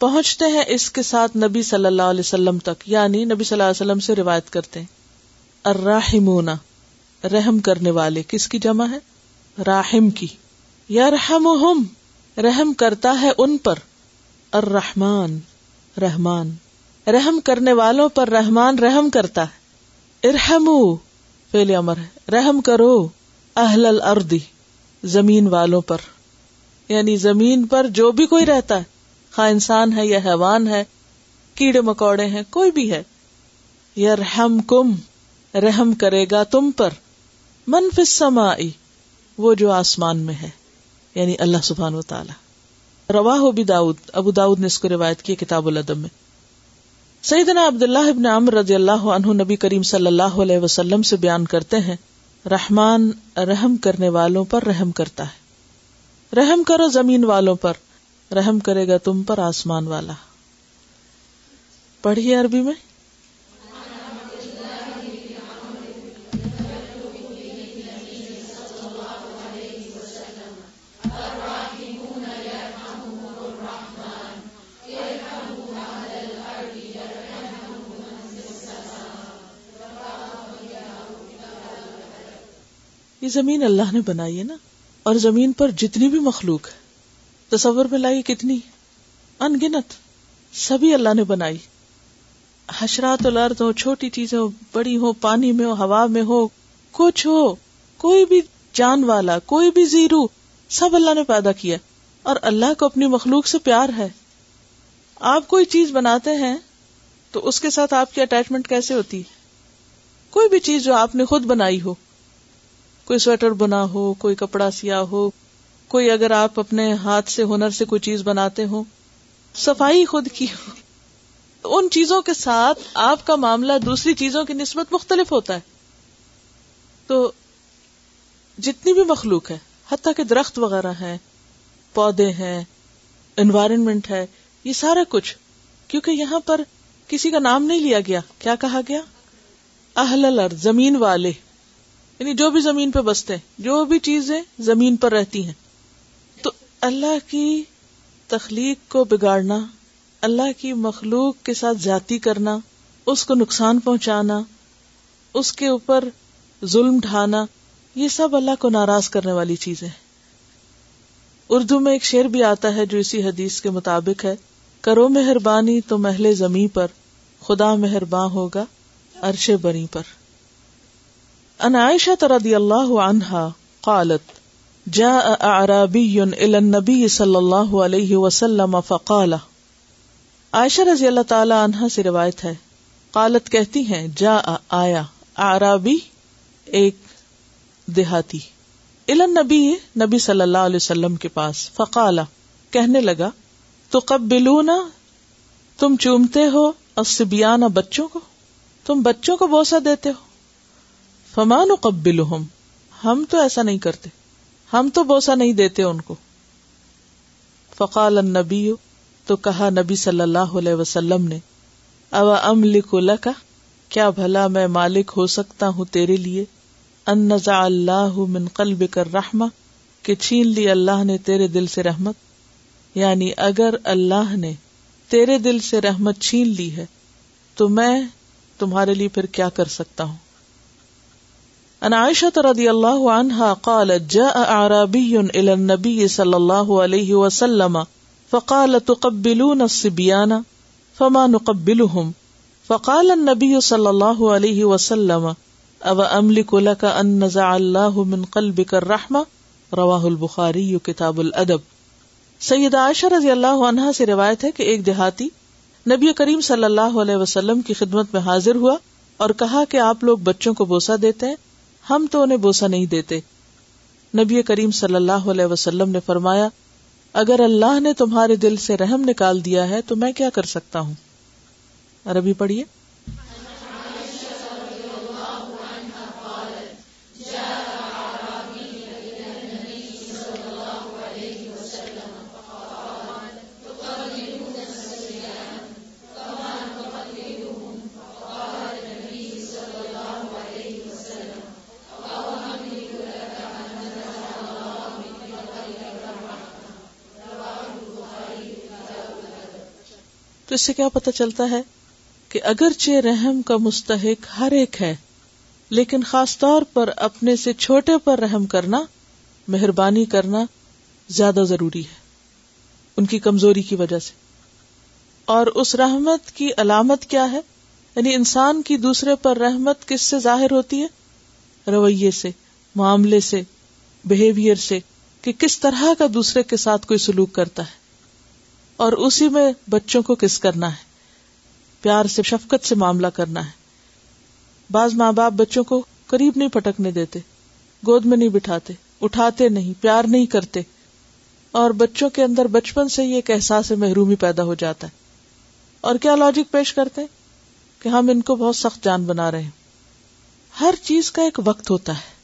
پہنچتے ہیں اس کے ساتھ نبی صلی اللہ علیہ وسلم تک یعنی نبی صلی اللہ علیہ وسلم سے روایت کرتے ہیں۔ الراحمون رحم کرنے والے کس کی جمع ہے؟ راحم کی۔ یا رحم رحم کرتا ہے ان پر۔ الرحمن، رحمان۔ رحم کرنے والوں پر رحمان رحم کرتا ہے۔ ارحمو فیل امر ہے۔ رحم کرو اہل الارض، زمین والوں پر۔ یعنی زمین پر جو بھی کوئی رہتا ہے۔ خواہ انسان ہے یا حیوان ہے، کیڑے مکوڑے ہیں، کوئی بھی ہے۔ یا رحم کم رحم کرے گا تم پر۔ منف سمائی وہ جو آسمان میں ہے یعنی اللہ سبحان و تعالی۔ روا ہو بھی داؤد، ابو داؤد نے اس کو روایت کی کتاب العدم میں۔ سیدنا عبداللہ ابن عمر رضی اللہ عنہ نبی کریم صلی اللہ علیہ وسلم سے بیان کرتے ہیں، رحمان رحم کرنے والوں پر رحم کرتا ہے۔ رحم کرو زمین والوں پر، رحم کرے گا تم پر آسمان والا۔ پڑھیے عربی میں۔ یہ زمین اللہ نے بنائی ہے نا؟ اور زمین پر جتنی بھی مخلوق ہے، تصور میں لائی کتنی؟ انگنت، سبھی اللہ نے بنائی۔ حشرات الارض ہو چھوٹی چیزیں ہو بڑی ہو پانی میں ہو ہوا میں ہو کچھ ہو، کوئی بھی جان والا، کوئی بھی زیرو، سب اللہ نے پیدا کیا۔ اور اللہ کو اپنی مخلوق سے پیار ہے۔ آپ کوئی چیز بناتے ہیں تو اس کے ساتھ آپ کی اٹیچمنٹ کیسے ہوتی؟ کوئی بھی چیز جو آپ نے خود بنائی ہو۔ کوئی سویٹر بنا ہو، کوئی کپڑا سیا ہو، کوئی اگر آپ اپنے ہاتھ سے ہنر سے کوئی چیز بناتے ہو صفائی خود کی ہو۔ تو ان چیزوں کے ساتھ آپ کا معاملہ دوسری چیزوں کی نسبت مختلف ہوتا ہے۔ تو جتنی بھی مخلوق ہے حتیٰ کہ درخت وغیرہ ہیں، پودے ہیں انوائرمنٹ ہے، یہ سارا کچھ، کیونکہ یہاں پر کسی کا نام نہیں لیا گیا۔ کیا کہا گیا؟ اہل الارض، زمین والے۔ یعنی جو بھی زمین پہ بستے ہیں، جو بھی چیزیں زمین پر رہتی ہیں۔ تو اللہ کی تخلیق کو بگاڑنا، اللہ کی مخلوق کے ساتھ زیادتی کرنا، اس کو نقصان پہنچانا، اس کے اوپر ظلم ڈھانا، یہ سب اللہ کو ناراض کرنے والی چیزیں اردو میں ایک شعر بھی آتا ہے جو اسی حدیث کے مطابق ہے، کرو مہربانی تو محل زمیں پر، خدا مہربان ہوگا عرش بری پر۔ ان عائشہ رضی اللہ عنہا قالت، جاء اعرابی الى النبی صلی اللہ علیہ وسلم فقال، عائشہ رضی اللہ تعالی عنہ سے روایت ہے۔ قالت کہتی ہیں جا آیا، اعرابی، ایک دیہاتی۔ الى النبی، نبی صلی اللہ علیہ وسلم کے پاس۔ فقال، کہنے لگا تو قبلونا تم چومتے ہو الصبیان بچوں کو؟ تم بچوں کو بوسا دیتے ہو؟ فمان قبلہم ہم تو ایسا نہیں کرتے۔ ہم تو بوسا نہیں دیتے ان کو۔ فقال النبی تو کہا نبی صلی اللہ علیہ وسلم نے، او ام کا کیا بھلا میں مالک ہو سکتا ہوں تیرے لیے؟ ان نزع اللہ من قلب کر رحما کہ چھین لی اللہ نے تیرے دل سے رحمت۔ یعنی اگر اللہ نے تیرے دل سے رحمت چھین لی ہے، تو میں تمہارے لیے پھر کیا کر سکتا ہوں؟ ان عائشة رضی اللہ عنہا قالت جاء اعرابی الى النبی صلی اللہ علیہ وسلم فقال تقبلون الصبیان؟ فما نقبلهم؟ فقال النبی صلی اللہ علیہ وسلم او املک لك ان نزع اللہ من قلبك الرحمہ رواہ البخاری کتاب الادب۔ سید عائشہ رضی اللہ عنہا سے روایت ہے کہ ایک دیہاتی نبی کریم صلی اللہ علیہ وسلم کی خدمت میں حاضر ہوا اور کہا کہ آپ لوگ بچوں کو بوسا دیتے ہیں۔ ہم تو انہیں بوسا نہیں دیتے۔ نبی کریم صلی اللہ علیہ وسلم نے فرمایا، اگر اللہ نے تمہارے دل سے رحم نکال دیا ہے تو میں کیا کر سکتا ہوں؟ عربی پڑھیے۔ تو اس سے کیا پتا چلتا ہے کہ اگرچہ رحم کا مستحق ہر ایک ہے، لیکن خاص طور پر اپنے سے چھوٹے پر رحم کرنا، مہربانی کرنا زیادہ ضروری ہے، ان کی کمزوری کی وجہ سے۔ اور اس رحمت کی علامت کیا ہے؟ یعنی انسان کی دوسرے پر رحمت کس سے ظاہر ہوتی ہے؟ رویے سے، معاملے سے بہیویئر سے، کہ کس طرح کا دوسرے کے ساتھ کوئی سلوک کرتا ہے۔ اور اسی میں بچوں کو کس کرنا ہے؟ پیار سے، شفقت سے معاملہ کرنا ہے۔ بعض ماں باپ بچوں کو قریب نہیں پٹکنے دیتے، گود میں نہیں بٹھاتے، اٹھاتے نہیں، پیار نہیں کرتے۔ اور بچوں کے اندر بچپن سے ہی ایک احساس محرومی پیدا ہو جاتا ہے۔ اور کیا لاجک پیش کرتے کہ ہم ان کو بہت سخت جان بنا رہے ہیں۔ ہر چیز کا ایک وقت ہوتا ہے۔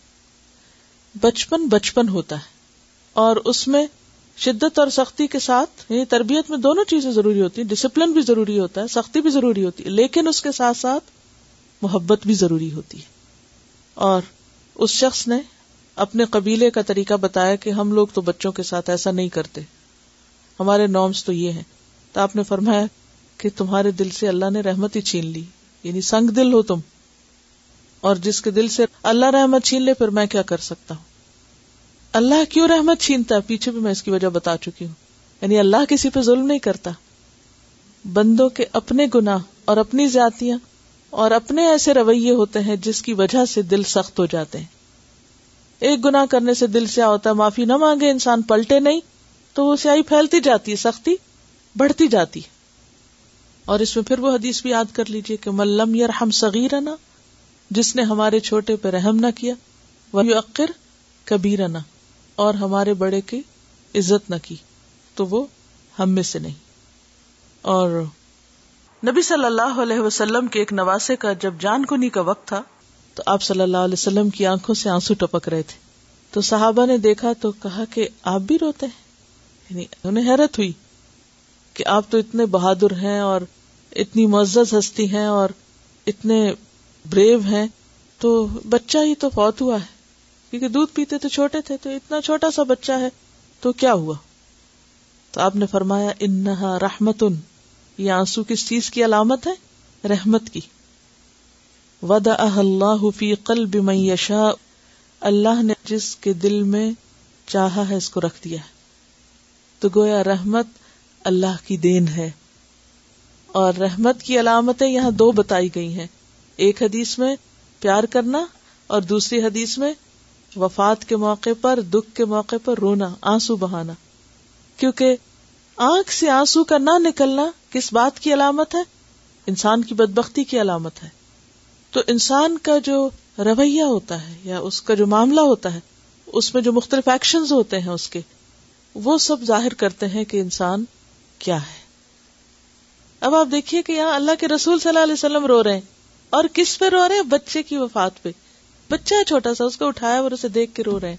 بچپن بچپن ہوتا ہے۔ اور اس میں شدت اور سختی کے ساتھ یعنی تربیت میں دونوں چیزیں ضروری ہوتی ہیں ڈسپلن بھی ضروری ہوتا ہے، سختی بھی ضروری ہوتی ہے، لیکن اس کے ساتھ ساتھ محبت بھی ضروری ہوتی ہے۔ اور اس شخص نے اپنے قبیلے کا طریقہ بتایا کہ ہم لوگ تو بچوں کے ساتھ ایسا نہیں کرتے۔ ہمارے نارمس تو یہ ہیں۔ تو آپ نے فرمایا کہ تمہارے دل سے اللہ نے رحمت ہی چھین لی یعنی سنگ دل ہو تم۔ اور جس کے دل سے اللہ رحمت چھین لے، پھر میں کیا کر سکتا ہوں؟ اللہ کیوں رحمت چھینتا ہے۔ پیچھے بھی میں اس کی وجہ بتا چکی ہوں۔ یعنی اللہ کسی پہ ظلم نہیں کرتا۔ بندوں کے اپنے گنا اور اپنی زیادتیاں اور اپنے ایسے رویے ہوتے ہیں جس کی وجہ سے دل سخت ہو جاتے ہیں۔ ایک گنا کرنے سے دل سے ہوتا ہے، معافی نہ مانگے، انسان پلٹے نہیں، تو وہ سیاہی پھیلتی جاتی ہے، سختی بڑھتی جاتی اور اس میں پھر وہ حدیث بھی یاد کر لیجیے کہ ملم یار ہم صغیر جس نے ہمارے چھوٹے پہ رحم نہ کیا وہ عقر کبیر نہ اور ہمارے بڑے کی عزت نہ کی، تو وہ ہم میں سے نہیں۔ اور نبی صلی اللہ علیہ وسلم کے ایک نواسے کا جب جان کنی کا وقت تھا، تو آپ صلی اللہ علیہ وسلم کی آنکھوں سے آنسو ٹپک رہے تھے۔ تو صحابہ نے دیکھا تو کہا کہ آپ بھی روتے ہیں۔ یعنی انہیں حیرت ہوئی کہ آپ تو اتنے بہادر ہیں اور اتنی معزز ہستی ہیں اور اتنے بریو ہیں، تو بچہ ہی تو فوت ہوا ہے۔ کیونکہ دودھ پیتے تو چھوٹے تھے، تو اتنا چھوٹا سا بچہ ہے، تو کیا ہوا؟ تو آپ نے فرمایا، انہا رحمت یہ آنسو کس چیز کی علامت ہے؟ رحمت کی۔ ودا اللہ فی قلب من یشاء اللہ نے جس کے دل میں چاہا ہے، اس کو رکھ دیا ہے۔ تو گویا رحمت اللہ کی دین ہے۔ اور رحمت کی علامتیں یہاں دو بتائی گئی ہیں۔ ایک حدیث میں پیار کرنا اور دوسری حدیث میں وفات کے موقع پر، دکھ کے موقع پر رونا، آنسو بہانا۔ کیونکہ آنکھ سے آنسو کا نہ نکلنا کس بات کی علامت ہے؟ انسان کی بدبختی کی علامت ہے۔ تو انسان کا جو رویہ ہوتا ہے یا اس کا جو معاملہ ہوتا ہے، اس میں جو مختلف ایکشن ہوتے ہیں اس کے، وہ سب ظاہر کرتے ہیں کہ انسان کیا ہے۔ اب آپ دیکھیے کہ یہاں اللہ کے رسول صلی اللہ علیہ وسلم رو رہے ہیں اور کس پہ رو رہے ہیں؟ بچے کی وفات پہ۔ بچہ ہے چھوٹا سا، اس کو اٹھایا اور اسے دیکھ کے رو رہے ہیں۔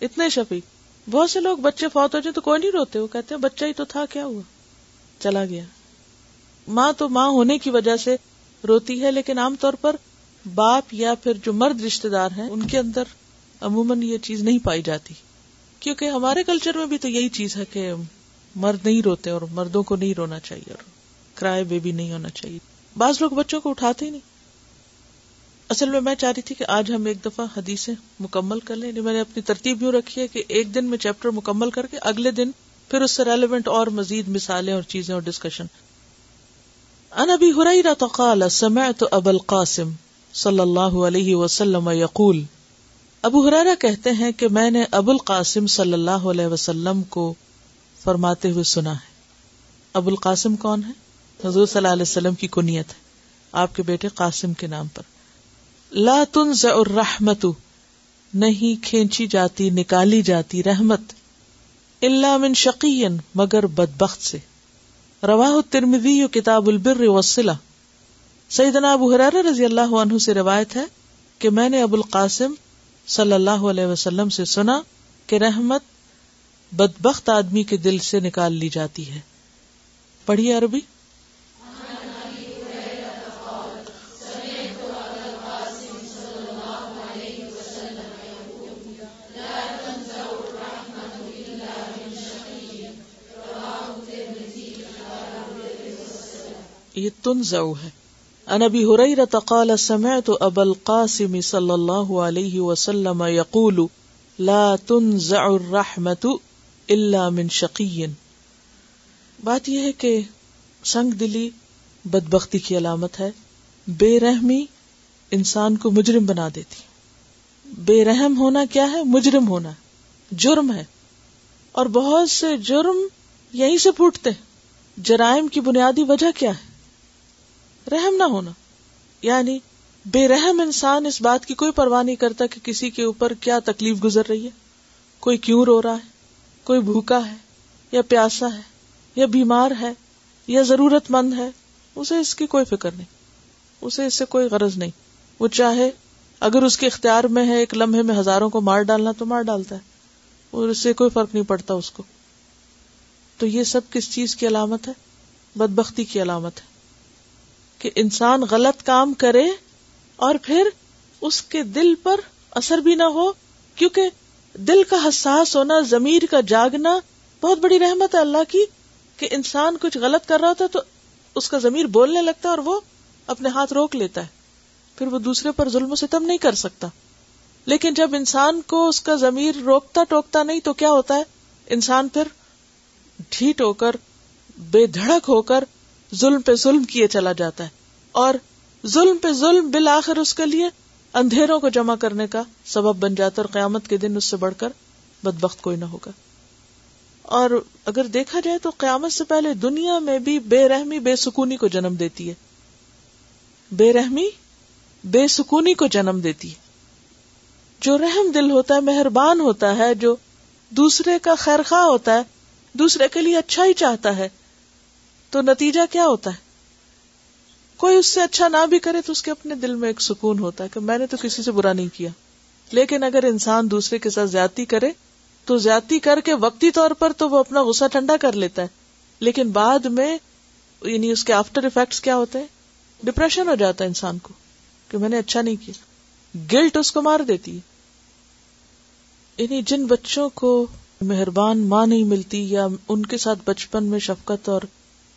اتنے شفیق۔ بہت سے لوگ بچے فوت ہو جائے تو کوئی نہیں روتے وہ کہتے ہیں، بچہ ہی تو تھا، کیا ہوا؟ چلا گیا۔ ماں تو ماں ہونے کی وجہ سے روتی ہے، لیکن عام طور پر باپ یا پھر جو مرد رشتے دار ہیں، ان کے اندر عموماً یہ چیز نہیں پائی جاتی۔ کیونکہ ہمارے کلچر میں بھی تو یہی چیز ہے کہ مرد نہیں روتے اور مردوں کو نہیں رونا چاہیے اور کرائے بیبی نہیں ہونا چاہیے۔ بعض لوگ بچوں کو اٹھاتے ہی نہیں۔ اصل میں میں چاہ رہی تھی کہ آج ہم ایک دفعہ حدیثیں مکمل کر لیں۔ میں نے اپنی ترتیب یوں رکھی ہے کہ ایک دن میں چیپٹر مکمل کر کے اگلے دن پھر اس سے ریلیونٹ اور مزید مثالیں اور چیزیں اور ڈسکشن ان ابی ہریرہ قال، سمعت ابا القاسم صلی اللہ علیہ وسلم یقول، ابو حرارا کہتے ہیں کہ میں نے ابو القاسم صلی اللہ علیہ وسلم کو فرماتے ہوئے سنا ہے۔ ابو القاسم کون ہے؟ حضور صلی اللہ علیہ وسلم کی کنیت ہے۔ آپ کے بیٹے قاسم کے نام پر۔ لا تنزع الرحمت، نہیں کھینچی جاتی، نکالی جاتی رحمت اللہ من شقین مگر بدبخت سے۔ رواہ ترمدی کتاب البر وسلہ سیدنا ابو حرار رضی اللہ عنہ سے روایت ہے کہ میں نے ابو القاسم صلی اللہ علیہ وسلم سے سنا کہ رحمت بدبخت آدمی کے دل سے نکال لی جاتی ہے۔ پڑھیے عربی۔ یہ تن ہے۔ ان ابی هريره قال سمعت ابا القاسم صلی اللہ علیہ وسلم يقول لا تنزع الرحمة الا من شقی۔ بات یہ ہے کہ سنگ دلی بدبختی کی علامت ہے۔ بے رحمی انسان کو مجرم بنا دیتی۔ بے رحم ہونا کیا ہے؟ مجرم ہونا۔ جرم ہے۔ اور بہت سے جرم یہیں سے پھوٹتے۔ جرائم کی بنیادی وجہ کیا ہے؟ رحم نہ ہونا۔ یعنی بے رحم انسان اس بات کی کوئی پرواہ نہیں کرتا کہ کسی کے اوپر کیا تکلیف گزر رہی ہے۔ کوئی کیوں رو رہا ہے؟ کوئی بھوکا ہے؟ یا پیاسا ہے؟ یا بیمار ہے؟ یا ضرورت مند ہے؟ اسے اس کی کوئی فکر نہیں۔ اسے اس سے کوئی غرض نہیں۔ وہ چاہے اگر اس کے اختیار میں ہے ایک لمحے میں ہزاروں کو مار ڈالنا تو مار ڈالتا ہے۔ اور اس سے کوئی فرق نہیں پڑتا اس کو۔ تو یہ سب کس چیز کی علامت ہے؟ بدبختی کی علامت ہے۔ کہ انسان غلط کام کرے اور پھر اس کے دل پر اثر بھی نہ ہو، کیونکہ دل کا حساس ہونا، ضمیر کا جاگنا بہت بڑی رحمت ہے اللہ کی، کہ انسان کچھ غلط کر رہا ہوتا ہے تو اس کا ضمیر بولنے لگتا ہے اور وہ اپنے ہاتھ روک لیتا ہے۔ پھر وہ دوسرے پر ظلم و ستم نہیں کر سکتا۔ لیکن جب انسان کو اس کا ضمیر روکتا ٹوکتا نہیں تو کیا ہوتا ہے؟ انسان پھر ڈھیٹ ہو کر، بے دھڑک ہو کر ظلم پہ ظلم کیے چلا جاتا ہے اور ظلم پہ ظلم بالآخر اس کے لیے اندھیروں کو جمع کرنے کا سبب بن جاتا ہے اور قیامت کے دن اس سے بڑھ کر بدبخت کوئی نہ ہوگا۔ اور اگر دیکھا جائے تو قیامت سے پہلے دنیا میں بھی بے رحمی، بے سکونی کو جنم دیتی ہے۔ بے رحمی، بے سکونی کو جنم دیتی ہے۔ جو رحم دل ہوتا ہے، مہربان ہوتا ہے، جو دوسرے کا خیر خواہ ہوتا ہے، دوسرے کے لیے اچھا ہی چاہتا ہے تو نتیجہ کیا ہوتا ہے؟ کوئی اس سے اچھا نہ بھی کرے تو اس کے اپنے دل میں ایک سکون ہوتا ہے کہ میں نے تو کسی سے برا نہیں کیا۔ لیکن اگر انسان دوسرے کے ساتھ زیادتی کرے، تو زیادتی کر کے وقتی طور پر تو وہ اپنا غصہ ٹھنڈا کر لیتا ہے۔ لیکن بعد میں یعنی اس کے آفٹر افیکٹس کیا ہوتے ہیں؟ ڈپریشن ہو جاتا ہے انسان کو کہ میں نے اچھا نہیں کیا۔ گلٹ اس کو مار دیتی ہے۔ یعنی جن بچوں کو مہربان ماں نہیں ملتی یا ان کے ساتھ بچپن میں شفقت اور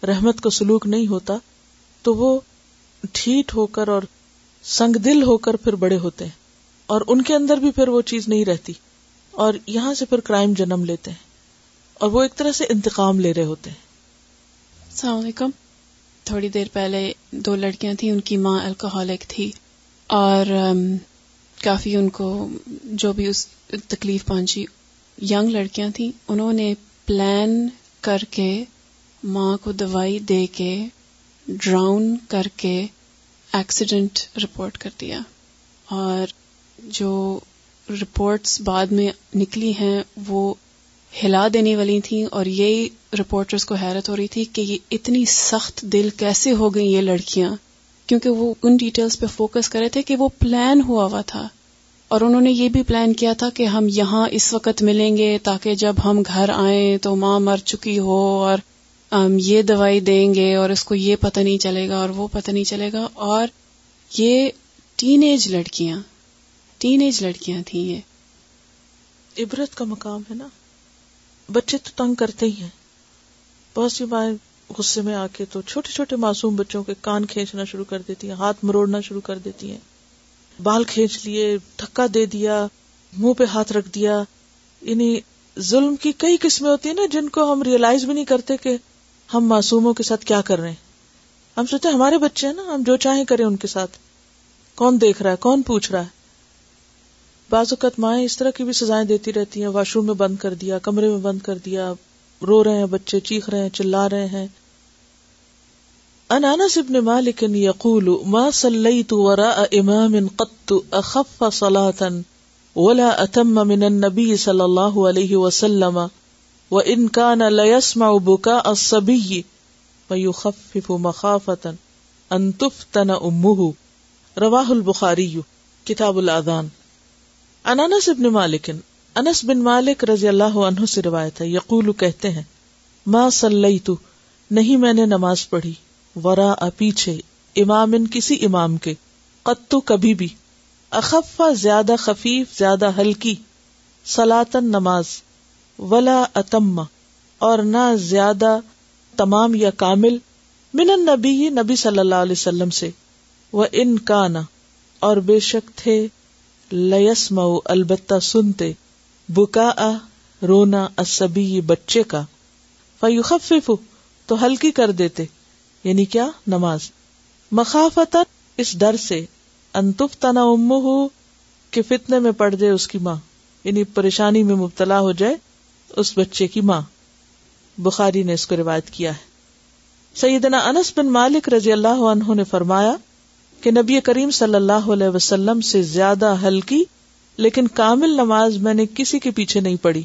رحمت کا سلوک نہیں ہوتا، تو وہ ٹھیٹ ہو کر اور سنگ دل ہو کر پھر بڑے ہوتے ہیں۔ اور ان کے اندر بھی پھر وہ چیز نہیں رہتی۔ اور یہاں سے پھر کرائم جنم لیتے ہیں۔ اور وہ ایک طرح سے انتقام لے رہے ہوتے ہیں۔ السلام علیکم۔ تھوڑی دیر پہلے دو لڑکیاں تھیں، ان کی ماں الکوہولک تھی۔ اور کافی ان کو جو بھی اس تکلیف پہنچی، ینگ لڑکیاں تھیں۔ انہوں نے پلان کر کے ماں کو دوائی دے کے ڈراؤن کر کے ایکسیڈنٹ رپورٹ کر دیا۔ اور جو رپورٹس بعد میں نکلی ہیں، وہ ہلا دینے والی تھیں اور یہی رپورٹرز کو حیرت ہو رہی تھی کہ یہ اتنی سخت دل کیسے ہو گئی یہ لڑکیاں۔ کیونکہ وہ ان ڈیٹیلز پہ فوکس کرے تھے کہ وہ پلان ہوا ہوا تھا۔ اور انہوں نے یہ بھی پلان کیا تھا کہ ہم یہاں اس وقت ملیں گے تاکہ جب ہم گھر آئیں تو ماں مر چکی ہو اور یہ دوائی دیں گے اور اس کو یہ پتہ نہیں چلے گا اور وہ پتہ نہیں چلے گا اور یہ ٹین ایج لڑکیاں ٹین ایج لڑکیاں تھیں یہ۔ عبرت کا مقام ہے نا۔ بچے تو تنگ کرتے ہی ہیں۔ بہت سی مائیں غصے میں آ کے تو چھوٹے چھوٹے معصوم بچوں کے کان کھینچنا شروع کر دیتی ہیں، ہاتھ مروڑنا شروع کر دیتی ہیں۔ بال کھینچ لیے، دھکا دے دیا، منہ پہ ہاتھ رکھ دیا۔ یعنی ظلم کی کئی قسمیں ہوتی ہیں نا جن کو ہم ریئلائز بھی نہیں کرتے کہ ہم معصوموں کے ساتھ کیا کر رہے ہیں؟ ہم سوچتے ہیں ہمارے بچے ہیں نا، ہم جو چاہیں کریں ان کے ساتھ۔ کون دیکھ رہا ہے؟ کون پوچھ رہا ہے؟ بعض اوقات مائیں اس طرح کی بھی سزائیں دیتی رہتی ہیں، واش روم میں بند کر دیا، کمرے میں بند کر دیا، رو رہے ہیں بچے، چیخ رہے ہیں، چلا رہے ہیں۔ انانس ابن مالک یقول، ما صلیت وراء امام قط اخف صلاة ولا اتم من النبي صلی اللہ علیہ وسلم وان كان لا يسمع بكاء الصبي فيخفف مخافة ان تفتن امه رواہ البخاری، کتاب الاذان انانس ابن مالک، انس بن مالک رضی اللہ عنہ سے روایت ہے، یقول، کہتے ہیں، ما صلیت نہیں میں نے نماز پڑھی ورا پیچھے، امام ان کسی امام کے قطو کبھی بھی اخفا زیادہ خفیف، زیادہ ہلکی سلاطن نماز ولا اتم اور نہ زیادہ تمام یا کامل من النبی نبی صلی اللہ علیہ وسلم سے وہ ان کا اور بے شک تھے لس مئو البتہ سنتے بکا رونا اسبی بچے کا۔ فیوخف تو ہلکی کر دیتے یعنی کیا؟ نماز۔ مخافت اس ڈر سے۔ انتف تنا ام ہو کہ فتنے میں پڑ جائے اس کی ماں یعنی پریشانی میں مبتلا ہو جائے۔ اس بچے کی ماں۔ بخاری نے اس کو روایت کیا ہے۔ سیدنا انس بن مالک رضی اللہ عنہ نے فرمایا کہ نبی کریم صلی اللہ علیہ وسلم سے زیادہ ہلکی لیکن کامل نماز میں نے کسی کے پیچھے نہیں پڑھی۔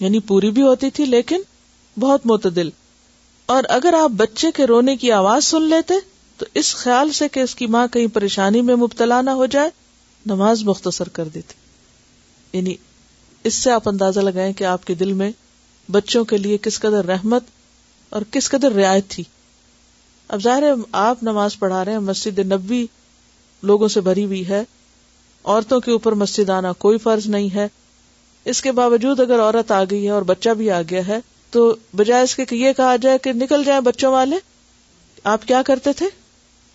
یعنی پوری بھی ہوتی تھی لیکن بہت معتدل۔ اور اگر آپ بچے کے رونے کی آواز سن لیتے تو اس خیال سے کہ اس کی ماں کہیں پریشانی میں مبتلا نہ ہو جائے، نماز مختصر کر دیتی۔ یعنی اس سے آپ اندازہ لگائیں کہ آپ کے دل میں بچوں کے لیے کس قدر رحمت اور کس قدر رعایت تھی۔ اب ظاہر ہے، آپ نماز پڑھا رہے ہیں، مسجد نبی لوگوں سے بھری ہوئی ہے۔ عورتوں کے اوپر مسجد آنا کوئی فرض نہیں ہے۔ اس کے باوجود اگر عورت آ گئی ہے اور بچہ بھی آ گیا ہے، تو بجائے اس کے کہ یہ کہا جائے کہ نکل جائیں بچوں والے، آپ کیا کرتے تھے؟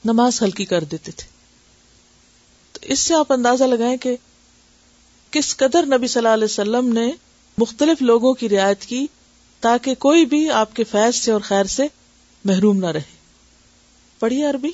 نماز ہلکی کر دیتے تھے۔ تو اس سے آپ اندازہ لگائیں کہ کس قدر نبی صلی اللہ علیہ وسلم نے مختلف لوگوں کی رعایت کی تاکہ کوئی بھی آپ کے فیض سے اور خیر سے محروم نہ رہے۔ پڑھیے عربی۔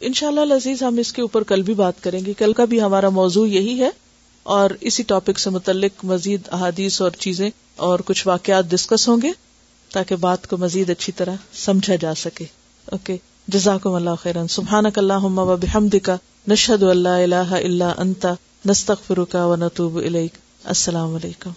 ان شاء اللہ لذیذ ہم اس کے اوپر کل بھی بات کریں گے۔ کل کا بھی ہمارا موضوع یہی ہے اور اسی ٹاپک سے متعلق مزید احادیث اور چیزیں اور کچھ واقعات ڈسکس ہوں گے تاکہ بات کو مزید اچھی طرح سمجھا جا سکے۔ اوکے جزاکم اللہ خیرن سبحانک اللہم و بحمدک، نشہد اللہ الہ الا انت، نستغفرک و نتوب الیک۔ السلام علیکم۔